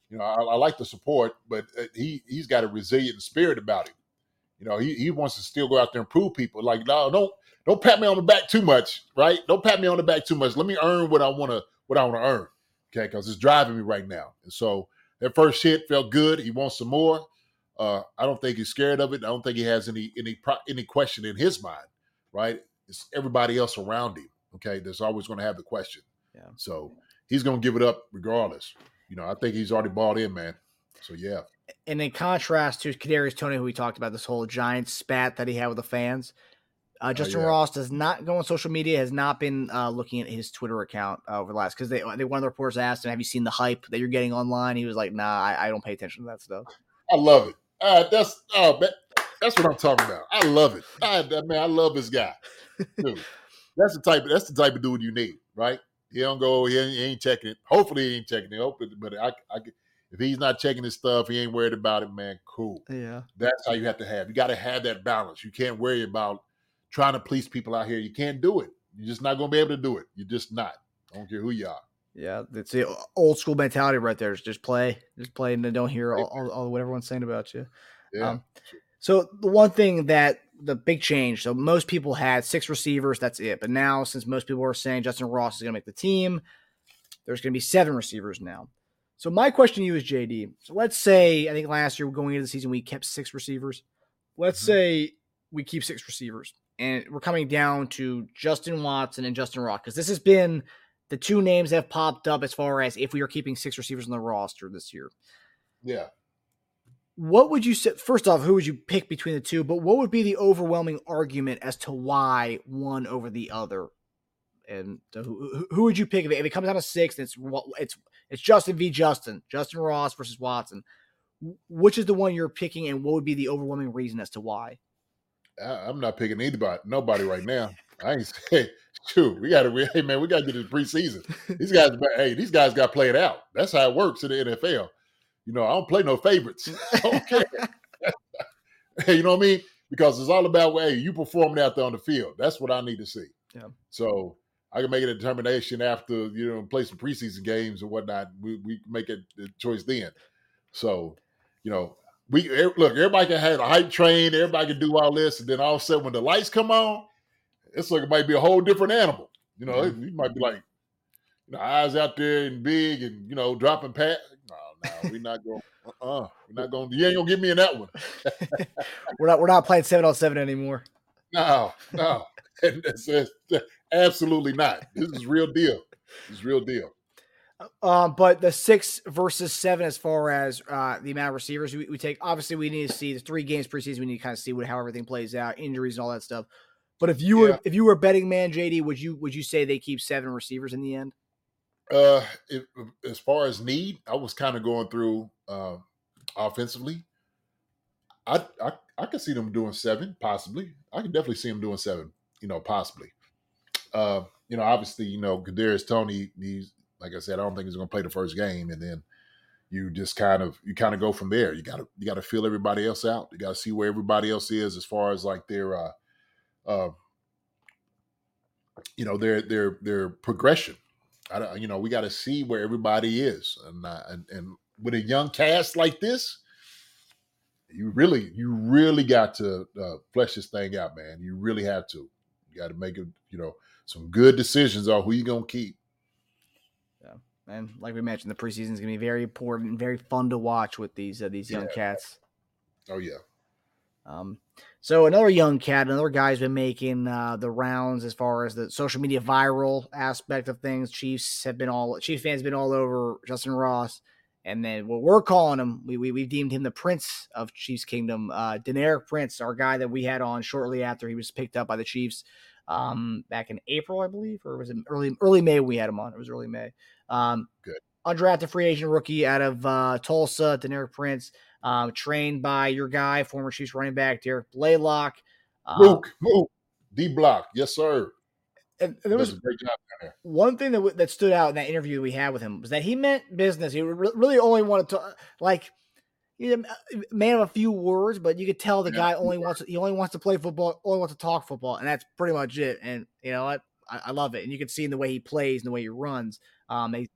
you know, I, I like the support, but uh, he he's got a resilient spirit about him. You know, he, he wants to still go out there and prove people. Like, no, don't don't pat me on the back too much, right? Don't pat me on the back too much. Let me earn what I want to what I want to earn, okay? Because it's driving me right now. And so that first hit felt good. He wants some more. Uh, I don't think he's scared of it. I don't think he has any any any question in his mind, right? It's everybody else around him. Okay, that's always going to have the question. Yeah. So he's going to give it up regardless. You know, I think he's already bought in, man. So yeah, and in contrast to Kadarius Toney, who we talked about, this whole giant spat that he had with the fans, uh, Justyn Oh, yeah. Ross does not go on social media. Has not been uh, looking at his Twitter account uh, over the last because they, they one of the reporters asked him, "Have you seen the hype that you're getting online?" He was like, "Nah, I, I don't pay attention to that stuff." I love it. Uh, that's oh, man, that's what I'm talking about. I love it. I, man, I love this guy. Dude, that's the type. That's the type of dude you need, right? He don't go. He ain't, he ain't checking it. Hopefully, he ain't checking it. Hopefully, but I, I, if he's not checking his stuff, he ain't worried about it, man. Cool. Yeah, That's how you have to have. You got to have that balance. You can't worry about trying to please people out here. You can't do it. You're just not going to be able to do it. You're just not. I don't care who you are. yeah, that's the old school mentality right there. Is just play, just play, and then don't hear all, all, all what everyone's saying about you. Yeah. Um, So the one thing that the big change, so most people had six receivers, that's it. But now, since most people are saying Justyn Ross is going to make the team, there's going to be seven receivers now. So my question to you is, JD. So let's say I think last year going into the season we kept six receivers. Let's Mhm. say we keep six receivers, and we're coming down to Justin Watson and Justyn Ross because this has been the two names that have popped up as far as if we are keeping six receivers on the roster this year. Yeah. what would you say first off who would you pick between the two? But what would be the overwhelming argument as to why one over the other? And so who, who- would you pick? If it, comes down to six and it's it's it's justin v. Justin justin ross versus watson. Which is the one you're picking and what would be the overwhelming reason as to why I, I'm not picking anybody, nobody right now. I ain't say, shoot, we got to, hey man, we got to get this preseason. These guys, hey, these guys got played out. That's how it works in the NFL. You know, I don't play no favorites. Mm. okay. Hey, you know what I mean? Because it's all about hey, you performing out there on the field. That's what I need to see. Yeah. So I can make a determination after you know play some preseason games and whatnot. We we make a choice then. So you know we look. Everybody can have a hype train. Everybody can do all this, and then all of a sudden when the lights come on, it's like it might be a whole different animal. You know, Mhm. you might be like, you know, eyes out there and big, and you know, dropping pat. No, no, we're not going. Uh, uh we're not going. You ain't gonna get me in that one. we're not we're not playing seven on seven anymore. No, no, and that's, that's- absolutely not. This is real deal. This is real deal. Um, but the six versus seven, as far as uh, the amount of receivers we, we take, obviously we need to see the three games preseason. We need to kind of see what how everything plays out, injuries and all that stuff. But if you were if you were a betting man, JD, would you would you say they keep seven receivers in the end? Uh, if, as far as need, I was kind of going through uh, offensively. I, I I could see them doing seven, possibly. I can definitely see them doing seven. You know, possibly. Uh, you know, obviously, you know, Kadarius Toney. He's like I said, I don't think he's going to play the first game, and then you just kind of you kind of go from there. You got to you got to feel everybody else out. You got to see where everybody else is as far as like their uh, uh, you know, their their their progression. I don't, you know, we got to see where everybody is, and, uh, and and with a young cast like this, you really, you really got to uh, flesh this thing out, man. You really have to. You got to make it, you know, some good decisions on who you're gonna keep. And like we mentioned, the preseason is going to be very important and very fun to watch with these uh, these young Yeah. cats. Oh yeah, Um, so another young cat, another guy's been making uh, the rounds as far as the social media viral aspect of things. Chiefs have been all Chiefs fans have been all over Justyn Ross, and then what we're calling him, we, we we've deemed him the Prince of Chiefs Kingdom, uh, Deneric Prince, our guy that we had on shortly after he was picked up by the Chiefs, um, back in April, I believe, or was it early early May? We had him on. It was early May. Um, Good. Undrafted free agent rookie out of uh, Tulsa, Deneric Prince um, trained by your guy, former Chiefs running back Derrick Blaylock. Um, Mook, Mook, D Block, yes sir. and there was a great job there. one thing that w- that stood out in that interview we had with him was that he meant business. He re- really only wanted to like he's a man of a few words, but you could tell the Yeah, guy only wants he only wants to play football, only wants to talk football, and that's pretty much it. And you know? I, I love it, and you can see in the way he plays and the way he runs. Um, made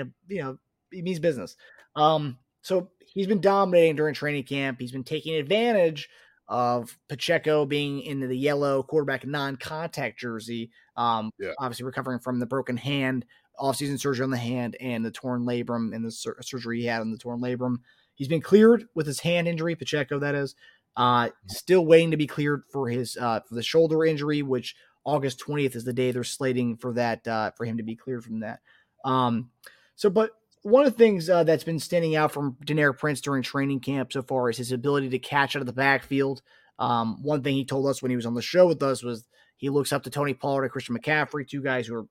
a you know he means business. Um, so he's been dominating during training camp. He's been taking advantage of Pacheco being in the yellow quarterback non-contact jersey. Um, Yeah. obviously recovering from the broken hand, off-season surgery on the hand, and the torn labrum and the sur- surgery he had on the torn labrum. He's been cleared with his hand injury, Pacheco. That is, uh, still waiting to be cleared for his uh, for the shoulder injury, which August twentieth is the day they're slating for that uh, for him to be cleared from that. Um, so, but one of the things uh, that's been standing out from Deneric Prince during training camp so far is his ability to catch out of the backfield. Um, one thing he told us when he was on the show with us was he looks up to Tony Pollard and Christian McCaffrey, two guys who are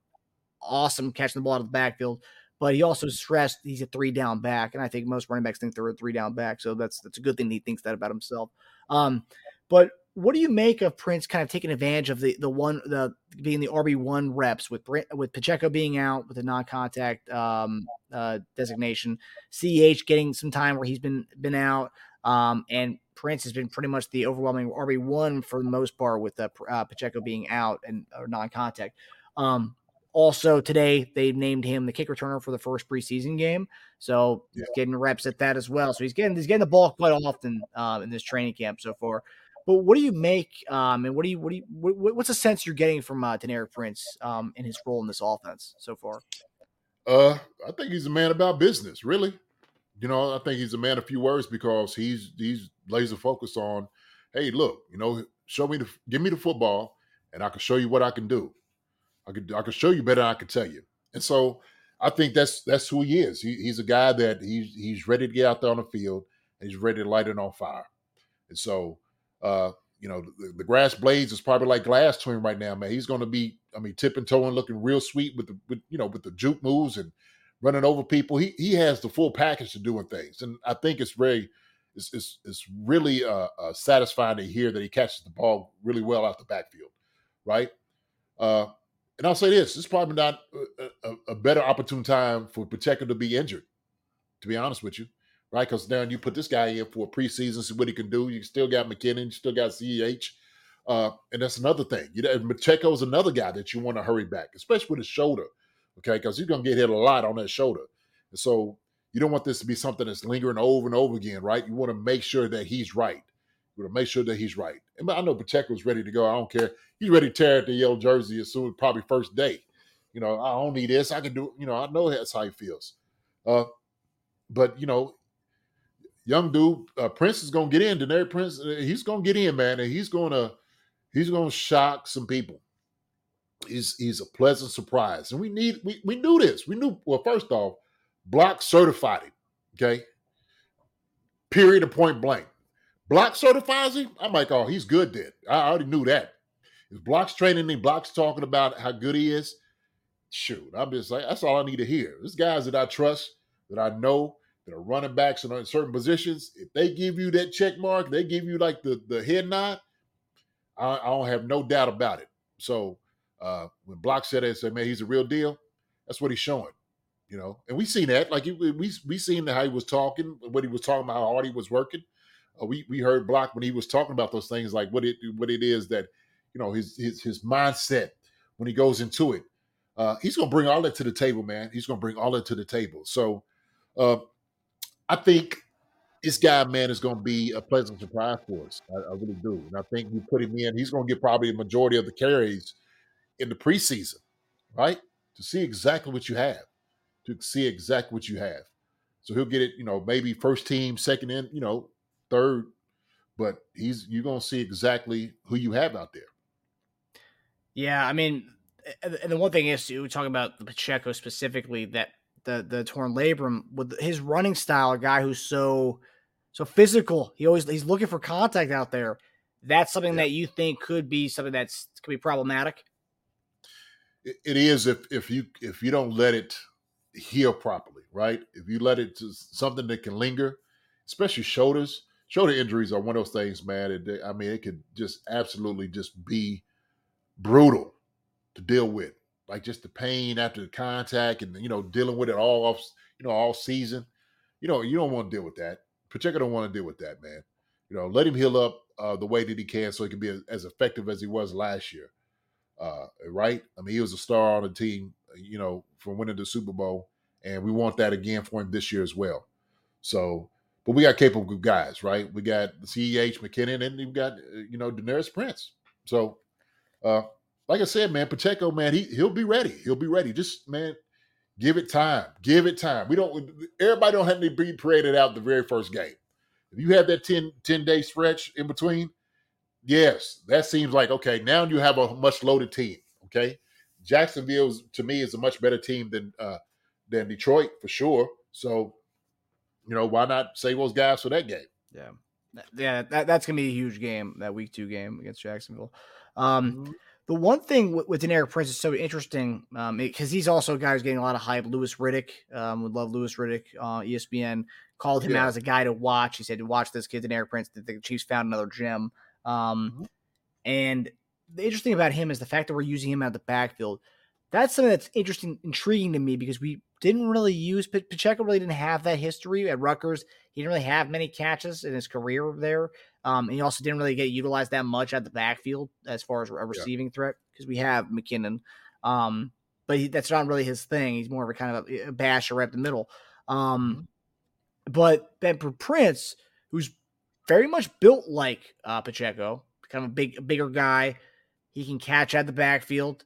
awesome catching the ball out of the backfield. But he also stressed he's a three down back, and I think most running backs think they're a three down back, so that's that's a good thing he thinks that about himself. Um, but what do you make of Prince kind of taking advantage of the the one the being the RB one reps with with Pacheco being out with the non contact um, uh, designation, Ch getting some time where he's been been out, um, and Prince has been pretty much the overwhelming RB one for the most part with uh, uh, Pacheco being out and or non contact. Um, also today they named him the kick returner for the first preseason game, so he's getting reps at that as well. So he's getting he's getting the ball quite often uh, in this training camp so far. But what do you make? Um, and what do you what do you what, what's the sense you're getting from uh, Deneric Prince um, in his role in this offense so far? Uh, I think he's a man about business, really. You know, I think he's a man of few words because he's he's laser focused on, hey, look, you know, show me the give me the football, and I can show you what I can do. I could I can show you better than I can tell you. And so I think that's that's who he is. He, he's a guy that he's he's ready to get out there on the field and he's ready to light it on fire. And so uh, you know, the, the grass blades is probably like glass to him right now, man. He's going to be, I mean, tip tipping toeing, looking real sweet with the, with, you know, with the juke moves and running over people. He he has the full package to doing things, and I think it's very, it's it's, it's really uh, uh, satisfying to hear that he catches the ball really well out the backfield, right? Uh, and I'll say this: it's probably not a, a, a better opportune time for Pacheco to be injured. To be honest with you, right? Because now you put this guy in for a preseason, see what he can do. You still got McKinnon, you still got CEH. Uh, and that's another thing. You know, is another guy that you want to hurry back, especially with his shoulder, okay? Because he's going to get hit a lot on that shoulder. And so you don't want this to be something that's lingering over and over again, right? You want to make sure that he's right. You want to make sure that he's right. And I know Pacheco's ready to go. I don't care. He's ready to tear at the yellow jersey as soon as probably first day. You know, I don't need this. I can do. You know, I know that's how he feels. Uh, but you know, young dude, uh, Prince is gonna get in. Deneric Prince, uh, he's gonna get in, man, and he's gonna he's gonna shock some people. He's he's a pleasant surprise, and we need we we knew this. We knew well. First off, Block certified him. Okay, period and point blank. Block certifies him. I'm like, oh, he's good then. I already knew that. If Block's training him, Block's talking about how good he is. Shoot, I'm just like, that's all I need to hear. There's guys that I trust, that I know, that are running backs and in certain positions. If they give you that check mark, they give you like the the head nod. I, I don't have no doubt about it. So uh, when Block said it, said, "Man, he's a real deal." That's what he's showing, you know. And we seen that, like we we seen how he was talking, what he was talking about, how hard he was working. Uh, we we heard Block when he was talking about those things, like what it what it is that you know his his his mindset when he goes into it. Uh, he's gonna bring all that to the table, man. He's gonna bring all that to the table. So uh, I think this guy, man, is going to be a pleasant surprise for us. I, I, really do. And I think you put him in, he's going to get probably a majority of the carries in the preseason, right? To see exactly what you have, to see exactly what you have. So he'll get it, you know, maybe first team, second in, you know, third, but he's you're going to see exactly who you have out there. Yeah, I mean, and the one thing is, we're talking about the Pacheco specifically that the the torn labrum with his running style, a guy who's so so physical. He always he's looking for contact out there. That's something yeah. that you think could be something that's could be problematic. It is if if you if you don't let it heal properly, right? If you let it to something that can linger, especially shoulders. Shoulder injuries are one of those things, man. It, I mean, it could just absolutely just be brutal to deal with like just the pain after the contact and you know dealing with it all off you know all season. You know you don't want to deal with that. Pacheco don't want to deal with that man. You know let him heal up uh, the way that he can so he can be as, effective as he was last year uh, right? I mean he was a star on the team you know from winning the super bowl and we want that again for him this year as well. So but we got capable guys right? We got ceh mckinnon and we've got uh, you know Deneric prince. So uh, like I said, man, Pacheco, man, he he'll be ready. He'll be ready. Just man, give it time. Give it time. We don't. Everybody don't have to be paraded out the very first game. If you have that 10, 10 day stretch in between, yes, that seems like okay. Now you have a much loaded team. Okay, Jacksonville to me is a much better team than uh, than Detroit for sure. So, you know, why not save those guys for that game? Yeah, yeah, that, that's gonna be a huge game. That week two game against Jacksonville. Um, mm-hmm. The one thing with, with Prince is so interesting because um, he's also a guy who's getting a lot of hype. Louis Riddick um, would love Louis Riddick. Uh, ESPN called him yeah. out as a guy to watch. He said to watch this kid, Deneric Prince. That the Chiefs found another gem. Um, mm-hmm. And the interesting about him is the fact that we're using him out of the backfield. That's something that's interesting, intriguing to me because we didn't really use Pacheco. Really didn't have that history at Rutgers. He didn't really have many catches in his career there. Um, and he also didn't really get utilized that much at the backfield as far as a receiving yeah. threat because we have McKinnon. Um, but he, that's not really his thing. He's more of a kind of a, a basher at the middle. Um, mm-hmm. but Ben Prince, who's very much built like uh, Pacheco, kind of a big, a bigger guy, he can catch at the backfield.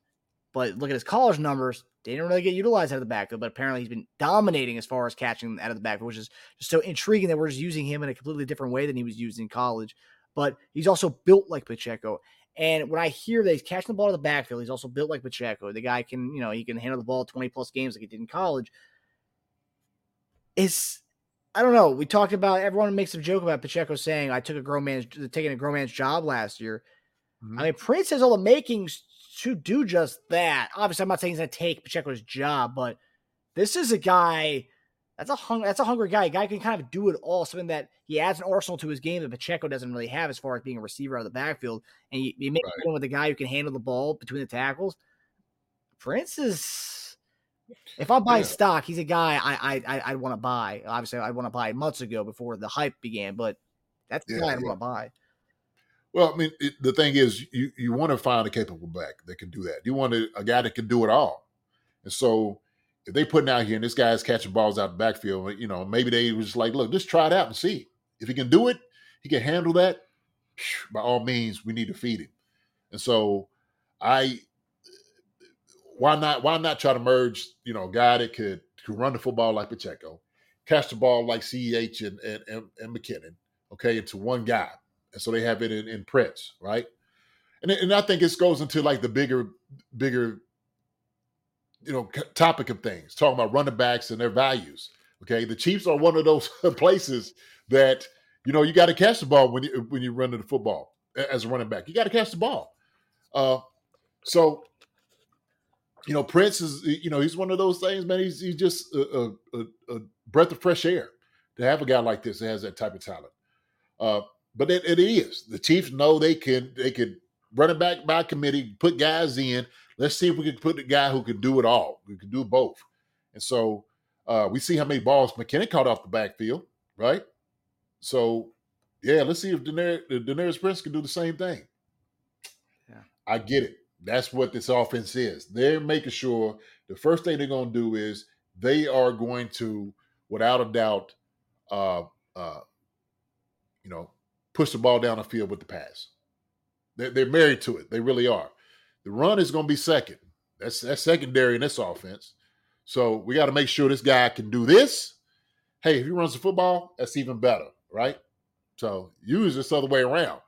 But look at his college numbers; they didn't really get utilized out of the backfield. But apparently, he's been dominating as far as catching out of the backfield, which is just so intriguing that we're just using him in a completely different way than he was used in college. But he's also built like Pacheco. And when I hear that he's catching the ball to the backfield, he's also built like Pacheco. The guy can, you know, he can handle the ball 20 plus games like he did in college. Is I don't know. We talked about everyone makes a joke about Pacheco saying I took a grown man's taking a grown man's job last year. Mm-hmm. I mean, Prince has all the makings to do just that. Obviously, I'm not saying he's going to take Pacheco's job, but this is a guy that's a hung, that's a hungry guy. A guy can kind of do it all. Something that he adds an arsenal to his game that Pacheco doesn't really have as far as being a receiver out of the backfield. And you, you make right. with a guy who can handle the ball between the tackles. Prince is If I buy Yeah. stock, he's a guy I I I, I want to buy. Obviously, I want to buy months ago before the hype began, but that's the Yeah, guy I yeah. want to buy. Well, I mean, it, the thing is, you you want to find a capable back that can do that. You want a, a guy that can do it all. And so, if they putting out here and this guy's catching balls out the backfield, you know, maybe they was just like, look, just try it out and see if he can do it. He can handle that. By all means, we need to feed him. And so, I why not why not try to merge, you know, a guy that could could run the football like Pacheco, catch the ball like Ceh and and, and, and McKinnon, okay, into one guy and so they have it in, in Prince, right? And and I think this goes into like the bigger, bigger, you know, topic of things, talking about running backs and their values. Okay, the Chiefs are one of those places that you know you got to catch the ball when you when you run the football as a running back. You got to catch the ball. Uh, so you know, Prince is you know he's one of those things, man. He's he's just a, a, a, a breath of fresh air to have a guy like this that has that type of talent. Uh, but it, it is. The Chiefs know they can they could run it back by committee, put guys in. Let's see if we can put the guy who can do it all. We can do both. And so uh, we see how many balls McKinnon caught off the backfield, right? So yeah, let's see if Deneric, Deneric Prince can do the same thing. Yeah. I get it. That's what this offense is. They're making sure the first thing they're going to do is they are going to, without a doubt, uh, uh, you know, push the ball down the field with the pass. They're, they're married to it. They really are. The run is going to be second. That's that's secondary in this offense. So we got to make sure this guy can do this. Hey, if he runs the football, that's even better, right? So use this other way around.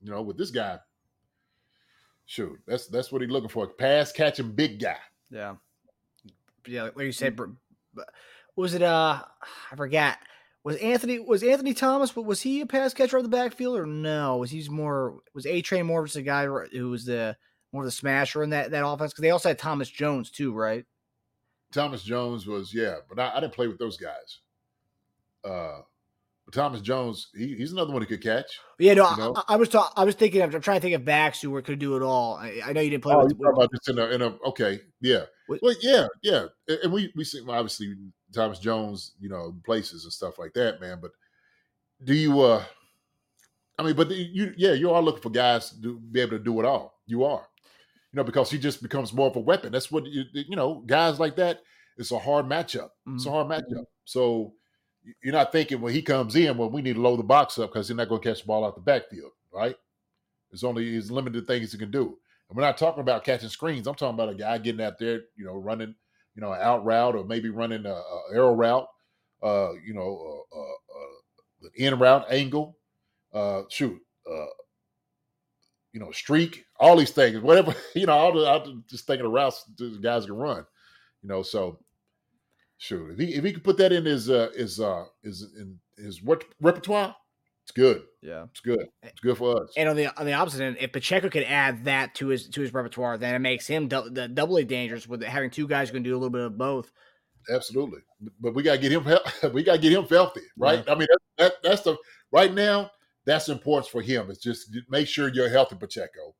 You know, with this guy, shoot, that's that's what he's looking for. Pass catching big guy. Yeah, yeah, like you said, was it? Uh, I forgot. Was Anthony was Anthony Thomas? Was he a pass catcher of the backfield or no? Was he's more? Was A Train more just a guy who was the more of the smasher in that that offense? Because they also had Thomas Jones too, right? Thomas Jones was yeah, but I, I didn't play with those guys. Uh, but Thomas Jones, he, he's another one who could catch. Yeah, no, You know? I, I was ta- I was thinking of I'm trying to think of backs who were could do it all. I, I know you didn't play Oh, with, you talking about this in a, in a okay, yeah, With- well, yeah, yeah, and we we see obviously Thomas Jones, you know, places and stuff like that, man. But do you? uh I mean, but you, yeah, you are looking for guys to be able to do it all. You are, you know, because he just becomes more of a weapon. That's what you, you know, guys like that. It's a hard matchup. It's a hard matchup. So you're not thinking when he comes in, well, we need to load the box up because he's not going to catch the ball out the backfield, right? There's only there's limited things he can do. And we're not talking about catching screens. I'm talking about a guy getting out there, you know, running, you know, an out route or maybe running a, a arrow route, uh, you know, uh, the in route angle, uh, shoot, uh, you know, streak, all these things, whatever, you know, all the, I'm just thinking of routes the guys can run, you know, so shoot, if he if he could put that in his uh, his uh, his in his what repertoire, it's good. Yeah. It's good. It's good for us. And on the on the opposite end, if Pacheco could add that to his to his repertoire, then it makes him dou- the doubly dangerous with having two guys who can do a little bit of both. Absolutely, but we gotta get him. We gotta get him healthy, right? I mean, that, that that's the right now. That's important for him. It's just make sure you're healthy, Pacheco.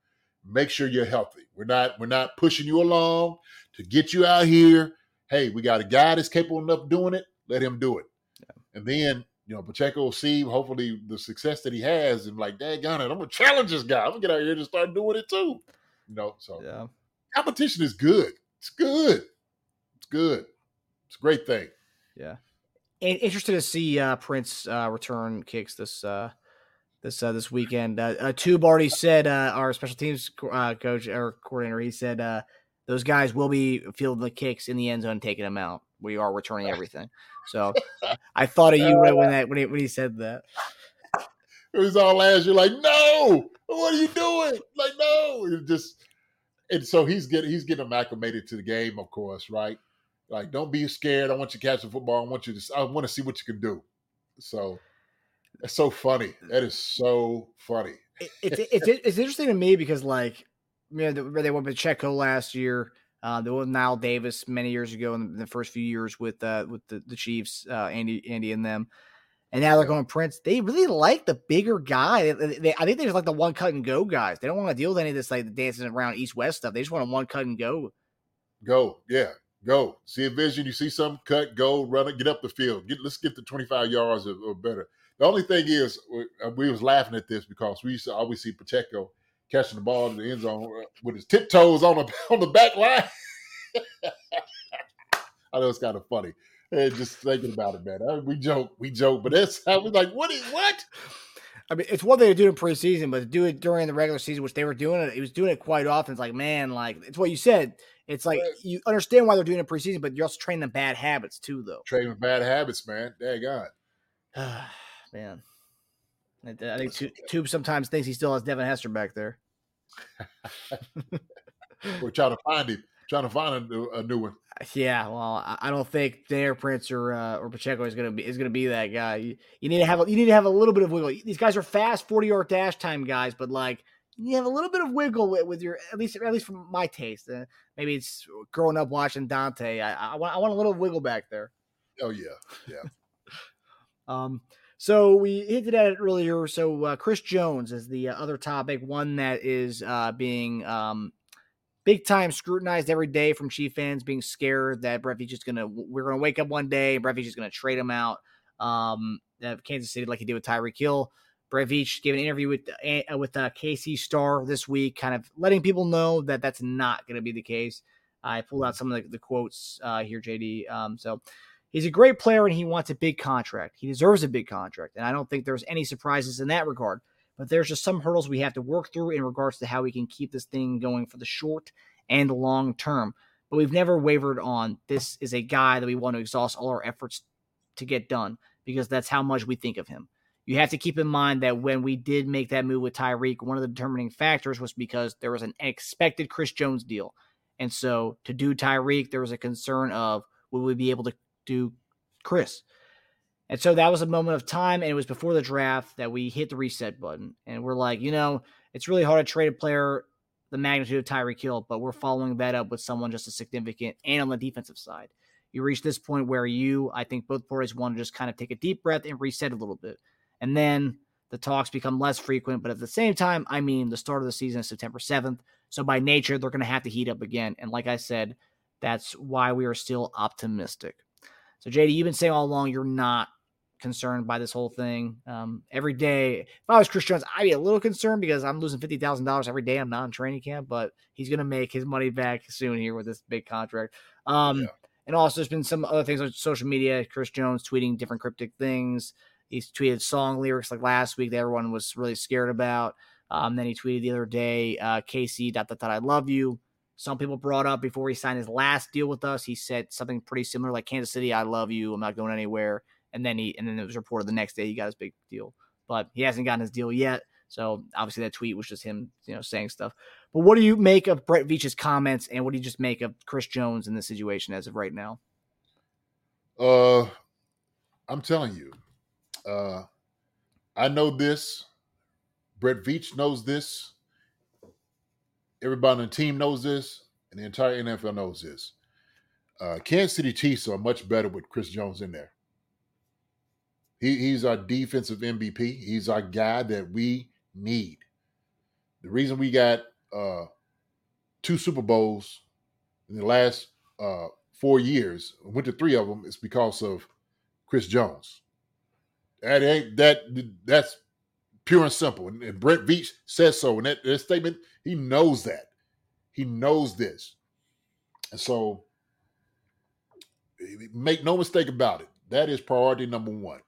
Make sure you're healthy. We're not we're not pushing you along to get you out here. Hey, we got a guy that's capable enough of doing it. Let him do it, and then you know Pacheco will see hopefully the success that he has, and like, dang it, I'm gonna challenge this guy. I'm gonna get out here and start doing it too. You know, so Yeah. competition is good. It's good. It's good. It's a great thing. Yeah. And interested to see uh, Prince uh, return kicks this uh, this uh, this weekend. Uh, uh, Toub already said uh, our special teams co- uh, coach or coordinator. He said uh, those guys will be fielding the kicks in the end zone, taking them out. We are returning everything. So I thought of you right when uh. that when he, when he said that. It was all last year, like, no, what are you doing? Like, no. It just and so he's getting he's getting acclimated to the game, of course, right? Like, don't be scared. I want you to catch the football. I want you to I want to see what you can do. So that's so funny. That is so funny. it, it's it's it's interesting to me because like you know they went with Checo last year. Uh, they went Knile Davis many years ago in the, first few years with uh, with the, the Chiefs, uh, Andy Andy and them, and now they're going Prince. They really like the bigger guy. They, they- I think they just like the one cut and go guys. They don't want to deal with any of this like the dancing around east west stuff. They just want a one cut and go. Go. Yeah. Go. See a vision, you see something, cut, go, run it, get up the field. Get let's get the 25 yards or, or better. The only thing is, we, uh, we was laughing at this because we used to always see Pacheco catching the ball in the end zone with his tiptoes on the on the back line. I know it's kind of funny. And just thinking about it, man. I, we joke, we joke, but that's how we like. What is what? I mean, it's one thing to do it in preseason, but to do it during the regular season, which they were doing it, he was doing it quite often. It's like, man, like it's what you said. It's like Right. you understand why they're doing it in preseason, but you're also training them bad habits too, though. Training bad habits, man. Dang God. man, I, think Toub sometimes thinks he still has Devin Hester back there. We're trying to find him, trying to find a new, a new one. Yeah, well, I I don't think Dare Prince or uh, or Pacheco is gonna be is gonna be that guy. You, you need to have a, you need to have a little bit of wiggle. These guys are fast forty yard dash time guys, but like you have a little bit of wiggle with, with your at least at least from my taste. Uh, maybe it's growing up watching Dante. I, I want I want a little wiggle back there. Oh yeah, yeah. Um, so we hinted at it earlier. So uh, Chris Jones is the uh, other topic, one that is uh, being um, big time scrutinized every day from Chief fans, being scared that Brett Veach is gonna. We're gonna wake up one day, and Brett Veach is gonna trade him out. Um, of Kansas City, like he did with Tyreek Hill. Brett Veach gave an interview with uh, with uh, KC Star this week, kind of letting people know that that's not going to be the case. I pulled out some of the, the quotes uh, here, JD. Um, so he's a great player and he wants a big contract. He deserves a big contract, and I don't think there's any surprises in that regard. But there's just some hurdles we have to work through in regards to how we can keep this thing going for the short and long term. But we've never wavered on this is a guy that we want to exhaust all our efforts to get done because that's how much we think of him. You have to keep in mind that when we did make that move with Tyreek, one of the determining factors was because there was an expected Chris Jones deal. And so to do Tyreek, there was a concern of will we be able to do Chris? And so that was a moment of time, and it was before the draft that we hit the reset button. And we're like, you know, it's really hard to trade a player the magnitude of Tyreek Hill, but we're following that up with someone just as significant and on the defensive side. You reach this point where you, I think both parties want to just kind of take a deep breath and reset a little bit. And then the talks become less frequent, but at the same time, I mean, the start of the season is September 7th. So by nature, they're going to have to heat up again. And like I said, that's why we are still optimistic. So, JD, you've been saying all along you're not concerned by this whole thing. Um, every day, if I was Chris Jones, I'd be a little concerned because I'm losing fifty thousand dollars every day. I'm not in training camp, but he's going to make his money back soon here with this big contract. Um, Yeah. And also, there's been some other things on social media. Chris Jones tweeting different cryptic things. He's tweeted song lyrics like last week that everyone was really scared about. Um, then he tweeted the other day, uh, Casey, dot, dot, dot, I love you. Some people brought up before he signed his last deal with us, he said something pretty similar like Kansas City, I love you. I'm not going anywhere. And then he and then it was reported the next day he got his big deal. But he hasn't gotten his deal yet. So obviously that tweet was just him, you know, saying stuff. But what do you make of Brett Veach's comments and what do you just make of Chris Jones in this situation as of right now? Uh, I'm telling you, uh, I know this. Brett Veach knows this. Everybody on the team knows this, and the entire NFL knows this. Uh, Kansas City Chiefs are much better with Chris Jones in there. He, he's our defensive MVP. He's our guy that we need. The reason we got uh, two Super Bowls in the last uh, four years, went to three of them, is because of Chris Jones. That ain't that that's pure and simple. And, and Brett Veach says so in that, that statement. He knows that. He knows this. And so make no mistake about it. That is priority number one.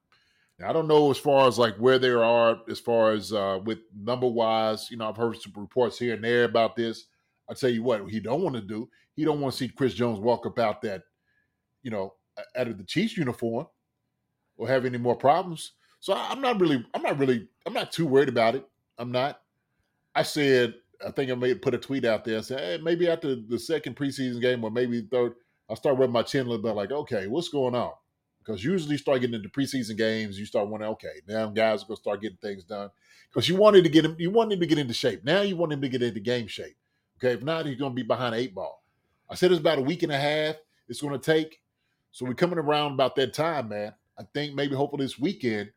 Now, I don't know as far as like where they are as far as uh, with number wise. You know, I've heard some reports here and there about this. I tell you what, he don't want to do. He don't want to see Chris Jones walk about that, you know, out of the Chiefs uniform or have any more problems. So I- I'm not really, I'm not really, I'm not too worried about it. I'm not. I said, I think I may put a tweet out there. Say, hey, maybe after the second preseason game or maybe third, I'll start rubbing my chin a little bit. Like, okay, what's going on? Because usually you start getting into preseason games, you start wondering, okay, now guys are gonna start getting things done. Because you wanted to get him, you wanted him to get into shape. Now you want him to get into game shape. Okay, if not, he's gonna be behind eight ball. I said it's about a week and a half. It's gonna take. So we're coming around about that time, man. I think maybe hopefully this weekend,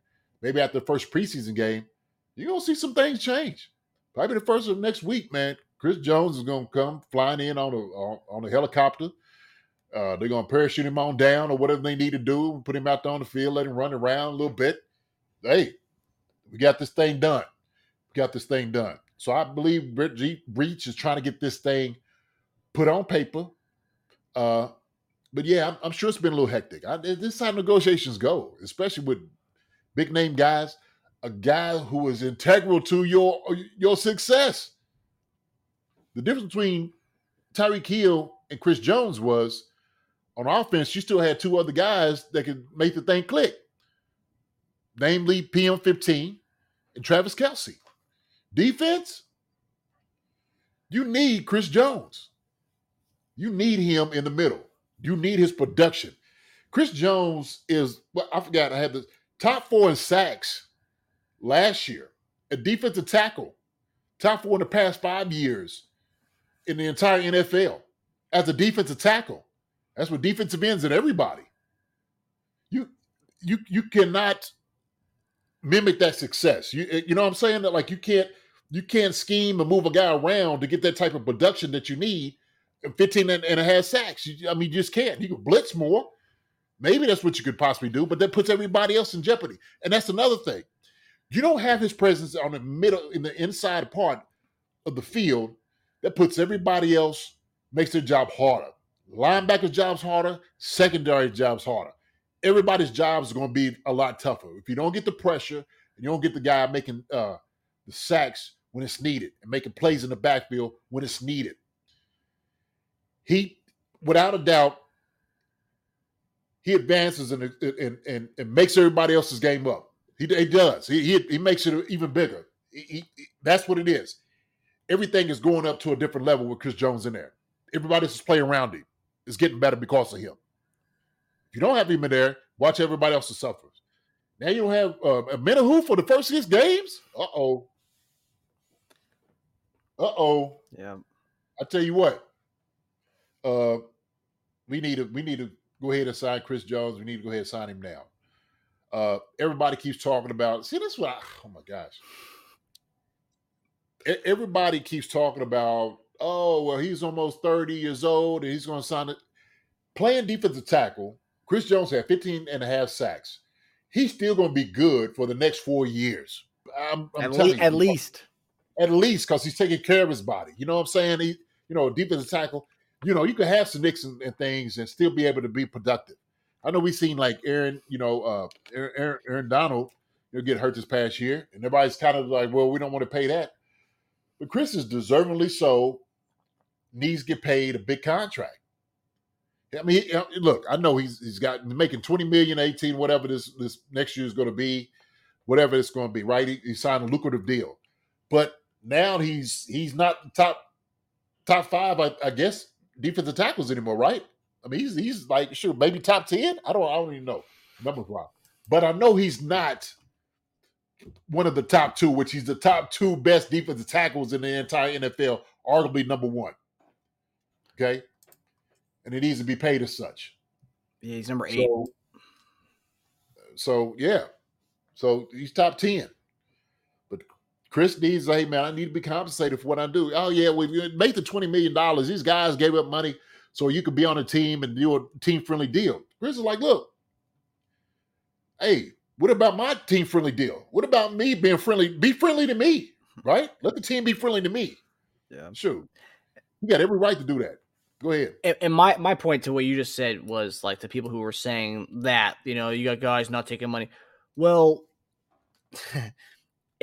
maybe after the first preseason game, you're gonna see some things change. Probably the first of next week, man. Chris Jones is gonna come flying in on a on, a helicopter. Uh, they're gonna parachute him on down or whatever they need to do, and put him out there on the field, let him run around a little bit. Hey, we got this thing done. We got this thing done. So I believe Breach is trying to get this thing put on paper. Uh, but yeah, I'm, I'm sure it's been a little hectic. I, this is how negotiations go, especially with big name guys. A guy who is integral to your your success. The difference between Tyreek Hill and Chris Jones was on offense, you still had two other guys that could make the thing click, namely PM15 and Travis Kelce. Defense, you need Chris Jones. You need him in the middle. You need his production. Chris Jones is, well, I forgot, I had the top four in sacks last year, a defensive tackle, top four in the past five years in the entire NFL as a defensive tackle. That's what defensive ends and everybody. You you you cannot mimic that success. You eh, you know what I'm saying? That like you can't you can't scheme and move a guy around to get that type of production that you need. 15 and, and a half sacks. You, I mean, you just can't. You can blitz more. Maybe that's what you could possibly do, but that puts everybody else in jeopardy. And that's another thing. You don't have his presence on the middle, in the inside part of the field. That puts everybody else, makes their job harder. Linebackers' jobs harder, secondary jobs harder. Everybody's jobs are going to be a lot tougher. If you don't get the pressure and you don't get the guy making uh, the sacks when it's needed and making plays in the backfield when it's needed, he, without a doubt, he advances and and and, and makes everybody else's game up. He, he does. He, he, he makes it even bigger. He, he, that's what it is. Everything is going up to a different level with Chris Jones in there. Everybody that's playing around him is getting better because of him. If you don't have him in there, watch everybody else suffer. Now you don't have uh, a Omenihu for the first six games. Uh oh. Uh oh. Yeah. I tell you what. Uh, we need to we need to go ahead and sign Chris Jones. We need to go ahead and sign him now. Uh, everybody keeps talking about. See, that's what. I, oh my gosh. Everybody keeps talking about. Oh well, he's almost thirty years old and he's going to sign it. Playing defensive tackle, Chris Jones had 15 and a half sacks. He's still going to be good for the next four years. I'm, I'm at, telling le- you, at least. At least because he's taking care of his body. You know what I'm saying? He, you know, defensive tackle. You know, you can have some nicks and, and things and still be able to be productive. I know we've seen like Aaron, you know, uh, Aaron, Aaron Donald, you know, get hurt this past year, and everybody's kind of like, well, we don't want to pay that. But Chris is deservingly so needs to get paid a big contract. I mean, look, I know he's he's got making 20 million, 18, whatever this this next year is going to be, whatever it's going to be, right? He, he, signed a lucrative deal. But now he's he's not top top five, I, I guess, defensive tackles anymore, right? I mean, he's he's like sure, maybe top 10. I don't I don't even know. Numbers wrong. But I know he's not one of the top two, which he's the top two best defensive tackles in the entire NFL, arguably number one. Okay and it needs to be paid as such. Yeah, he's number eight. So, so yeah, so he's top ten. But Chris needs, hey man, I need to be compensated for what I do. Oh yeah, we make the twenty million dollars. These guys gave up money so you could be on a team and do a team friendly deal. Chris is like, look, hey, what about my team friendly deal? What about me being friendly? Be friendly to me, right? Let the team be friendly to me. Yeah, sure. You got every right to do that. Go ahead. And my my point to what you just said was like the people who were saying that you know you got guys not taking money. Well,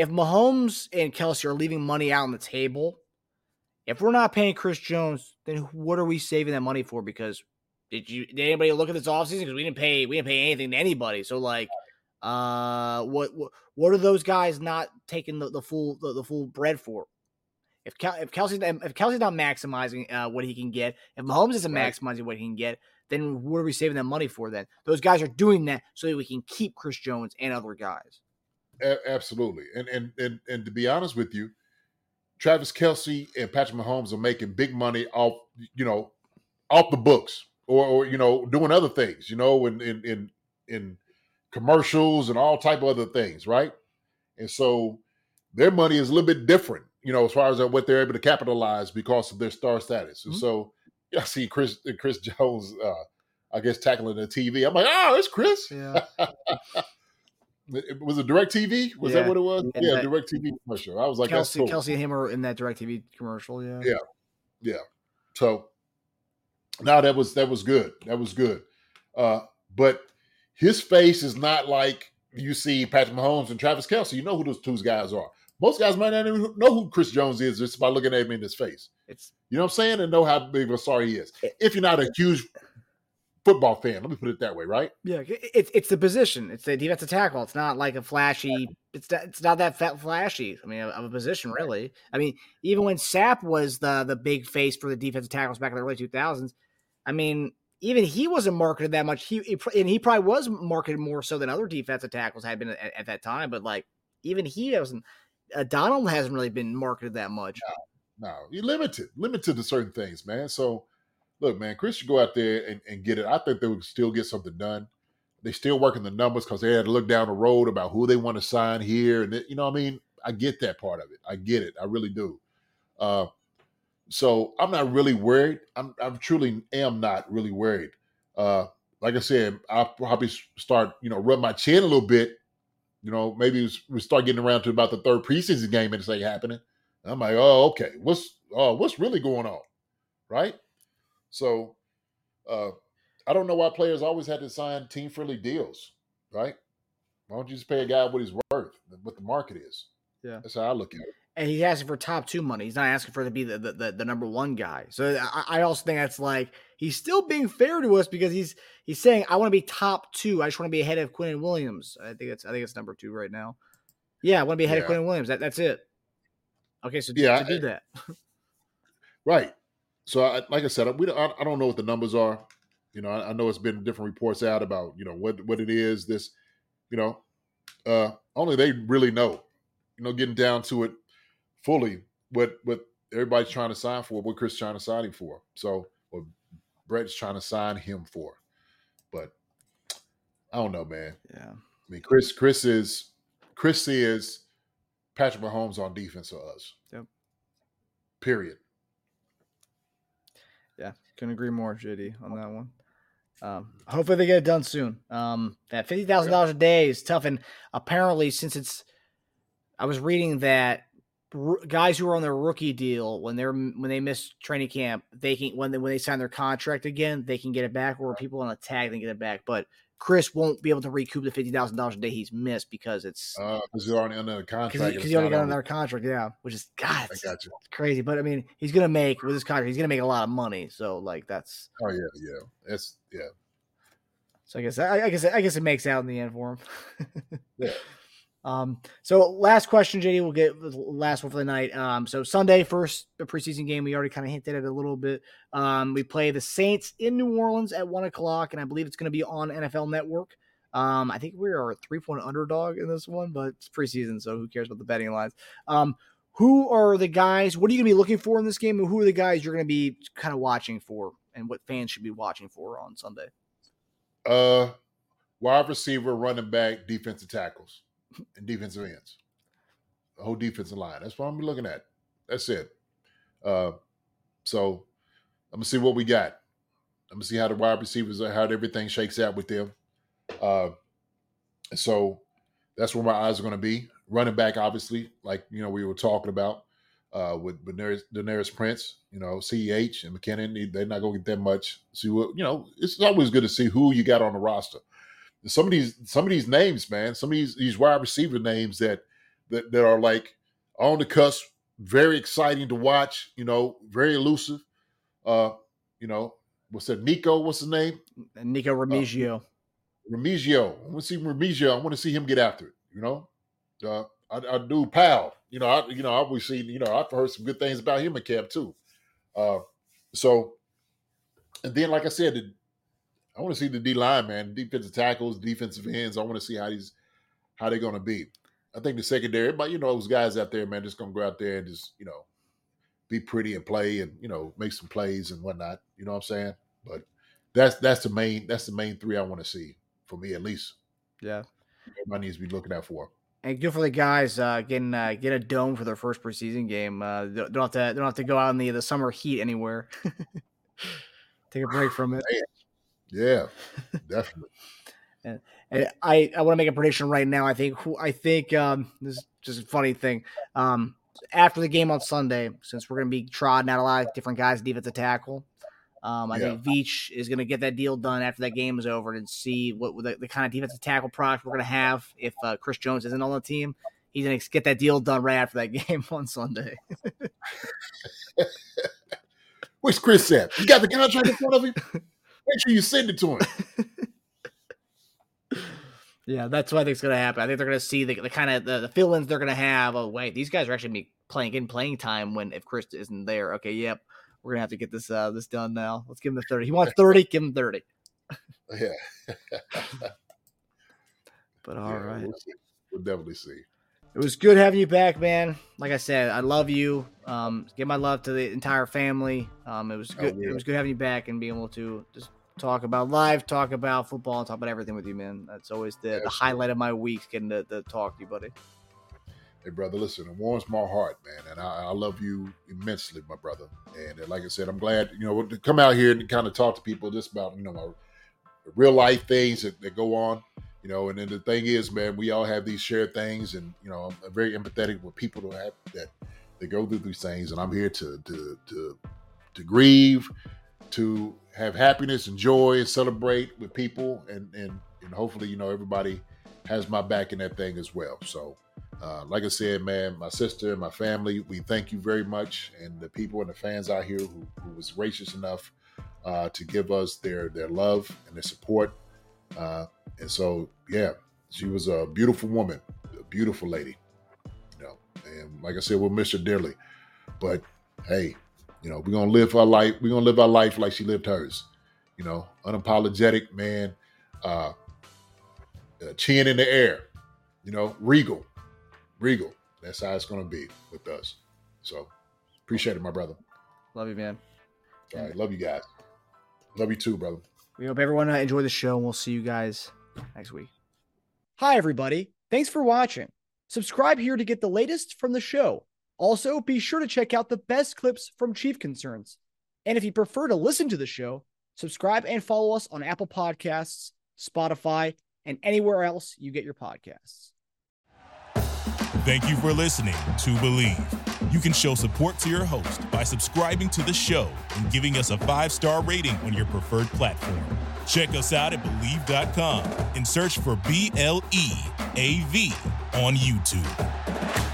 if Mahomes and Kelce are leaving money out on the table, if we're not paying Chris Jones, then what are we saving that money for? Because did you did anybody look at this offseason? Because we didn't pay we didn't pay anything to anybody. So like, uh, what what, what are those guys not taking the, the full the, the full bread for? If Kel- if Kelce's if Kelce's not maximizing uh, what he can get, if Mahomes isn't right. maximizing what he can get, then what are we saving that money for? Then those guys are doing that so that we can keep Chris Jones and other guys. A- absolutely, and, and and and to be honest with you, Travis Kelce and Patrick Mahomes are making big money off you know off the books or, or you know doing other things, you know, in in in, in commercials and all type of other things, right? And so their money is a little bit different you know, as far as what they're able to capitalize because of their star status. And mm-hmm. so I see Chris Chris Jones. Uh, I guess tackling the TV. I'm like, oh, it's Chris. Yeah. It- was it DirecTV? Was Yeah. that what it was? And yeah, that- DirecTV commercial. I was like, Kelce, cool. Kelce and him are in that DirecTV commercial. Yeah. Yeah. Yeah. So now that was that was good. That was good. Uh, but his face is not like you see Patrick Mahomes and Travis Kelce. You know who those two guys are. Most guys might not even know who Chris Jones is just by looking at him in his face. It's You know what I'm saying? And know how big of a star he is. If you're not a huge football fan, let me put it that way, right? yeah. It's it's the position. It's the defensive tackle. It's not like a flashy. It's not, it's not that fat flashy. I mean, of a position really. I mean, even when Sapp was the the big face for the defensive tackles back in the early 2000s, I mean, even he wasn't marketed that much. He, and he probably was marketed more so than other defensive tackles had been at, at that time. But like, even he wasn't. Uh, Donald hasn't really been marketed that much. No, you're limited, limited to certain things, man. So, look, man, Chris should go out there and, and get it. I think they would still get something done. They still working the numbers because they had to look down the road about who they want to sign here, and it- you know, what I mean, I get that part of it. I get it. I really do. Uh, so I'm not really worried. I'm, I'm truly am not really worried. Uh, like I said, I'll probably start, you know, rub my chin a little bit. You know, maybe we start getting around to about the third preseason game and it's like happening. I'm like, oh, okay. What's oh, what's really going on? Right? So uh I don't know why players always had to sign team friendly deals, right? Why don't you just pay a guy what he's worth, what the market is? Yeah. That's how I look at it. and he's asking for top two money. He's not asking for to be the the, the, the number one guy. So I, I also think that's like he's still being fair to us because he's he's saying I want to be top two. I just want to be ahead of Quinnen Williams. I think it's I think it's number two right now. Yeah, I want to be ahead of Quinnen Williams. That, that's it. Okay, so Yeah, to do I- that, Right. So, I, like I said, we don't, I, I don't know what the numbers are. You know, I, I know it's been different reports out about you know what what it is. This, you know, uh only they really know. You know, getting down to it fully, what what everybody's trying to sign for, what Chris trying to sign him for. So, what Brett's trying to sign him for. But I don't know, man. yeah. I mean, Chris, Chris is Chris is Patrick Mahomes on defense for us. Yep. Period. Couldn't agree more, JD, on that one. Um, hopefully they get it done soon. Um, that fifty thousand dollars a day is tough, and apparently, since it's, I was reading that r- guys who are on their rookie deal when they're when they miss training camp, they can when they when they sign their contract again, they can get it back, or people on a tag they can get it back. But Chris won't be able to recoup the fifty thousand dollars a day he's missed because it's Uh, because he's already under a because contract. he, and 'cause he already got another contract. Yeah, which is God, I it's, got you. it's crazy. But I mean, he's gonna make with his contract, he's gonna make a lot of money. So like that's. Oh yeah, yeah. That's yeah. So I guess I, I guess I guess it makes out in the end for him. Yeah. Um. So last question, JD. We'll get the last one for the night. Um. So Sunday, first preseason game. We already kind of hinted at it a little bit. Um. We play the Saints in New Orleans at one o'clock, and I believe it's going to be on NFL Network. Um. I think we are a three point underdog in this one, but it's preseason, so who cares about the betting lines? Um. Who are the guys? What are you going to be looking for in this game? And who are the guys you're going to be kind of watching for, and what fans should be watching for on Sunday? Uh, wide receiver, running back, defensive tackles, and defensive ends. The whole defensive line. That's what I'm looking at. That's it. Uh, so I'm gonna see what we got. I'm gonna see how the wide receivers are, how everything shakes out with them. Uh, so that's where my eyes are gonna be. Running back, obviously, like you know we were talking about uh, with Deneric, Deneric Prince, you know, CEH and McKinnon, they- they're not to get that much. See what you know. It's always good to see who you got on the roster. Some of these, some of these names, man, some of these these wide receiver names that that that are like on the cusp, very exciting to watch. You know, very elusive. Uh, you know, what's that? Nico, what's his name? Nico Remigio. Remigio. I want to see Remigio. I want to see him get after it. You know, uh, I, I do Powell. You know, I you know I've seen. You know, I've heard some good things about him in camp too. Uh, so, and then like I said, the, I want to see the D line, man, defensive tackles, defensive ends. I want to see how these how they're going to be. I think the secondary, but you know, those guys out there, man, just gonna go out there and just you know be pretty and play and you know make some plays and whatnot. You know what I'm saying? But that's that's the main that's the main three I want to see for me at least. Yeah. Everybody needs to be looking out for. And good for the guys uh, getting uh, get a dome for their first preseason game. Uh, don't don't have to they don't have to go out in the the summer heat anywhere. Take a break from it. Yeah, definitely. And I, I want to make a prediction right now. I think who I think um, this is just a funny thing. Um, after the game on Sunday, since we're going to be trotting out a lot of different guys defensive tackle, um, I Yeah. think Veach is going to get that deal done after that game is over and see what the, the kind of defensive tackle product we're going to have if uh, Chris Jones isn't on the team. He's going to get that deal done right after that game on Sunday. Where's Chris at? You got the contract in front of him? Make sure you send it to him. Yeah, that's what I think is going to happen. I think they're going to see the, the kind of the, the fill-ins they're going to have. Oh, wait, these guys are actually be playing in playing time when if Chris isn't there. Okay, yep, we're going to have to get this uh, this done now. Let's give him the thirty. He wants thirty. give him thirty. Yeah. But all Yeah, right, We'll. We'll definitely see. it was good having you back, man. Like I said, I love you. Um, give my love to the entire family. Um, it was I good. It was good having you back and being able to just talk about life, talk about football, and talk about everything with you, man. That's always the, the highlight of my week, getting to, to talk to you, buddy. Hey, brother, listen, it warms my heart, man, and I, I love you immensely, my brother. And uh, like I said, I'm glad, you know, to come out here and kind of talk to people just about, you know, my real life things that, that go on, you know. And then the thing is, man, we all have these shared things, and you know, I'm very empathetic with people who have that they go through these things, and I'm here to to to to grieve, to have happiness and joy and celebrate with people, and and and hopefully, you know, everybody has my back in that thing as well. So. Uh, like I said, man, my sister and my family, we thank you very much, and the people and the fans out here who, who was gracious enough uh, to give us their their love and their support. Uh, and so, yeah, she was a beautiful woman, a beautiful lady, you know. And like I said, we'll miss her dearly. But hey, you know, we're gonna live our life. We're gonna live our life like she lived hers. You know, unapologetic, man. Uh, uh, chin in the air. You know, regal regal. That's how it's going to be with us. So appreciate it, my brother. Love you, man. All right, love you guys. Love you too, brother. We hope everyone uh, enjoyed the show, and we'll see you guys next week. Hi, everybody. Thanks for watching. Subscribe here to get the latest from the show. Also, be sure to check out the best clips from Chief Concerns. And if you prefer to listen to the show, subscribe and follow us on Apple Podcasts, Spotify, and anywhere else you get your podcasts. Thank you for listening to Bleav. You can show support to your host by subscribing to the show and giving us a five star rating on your preferred platform. Check us out at Bleav.com and search for B L E A V on YouTube.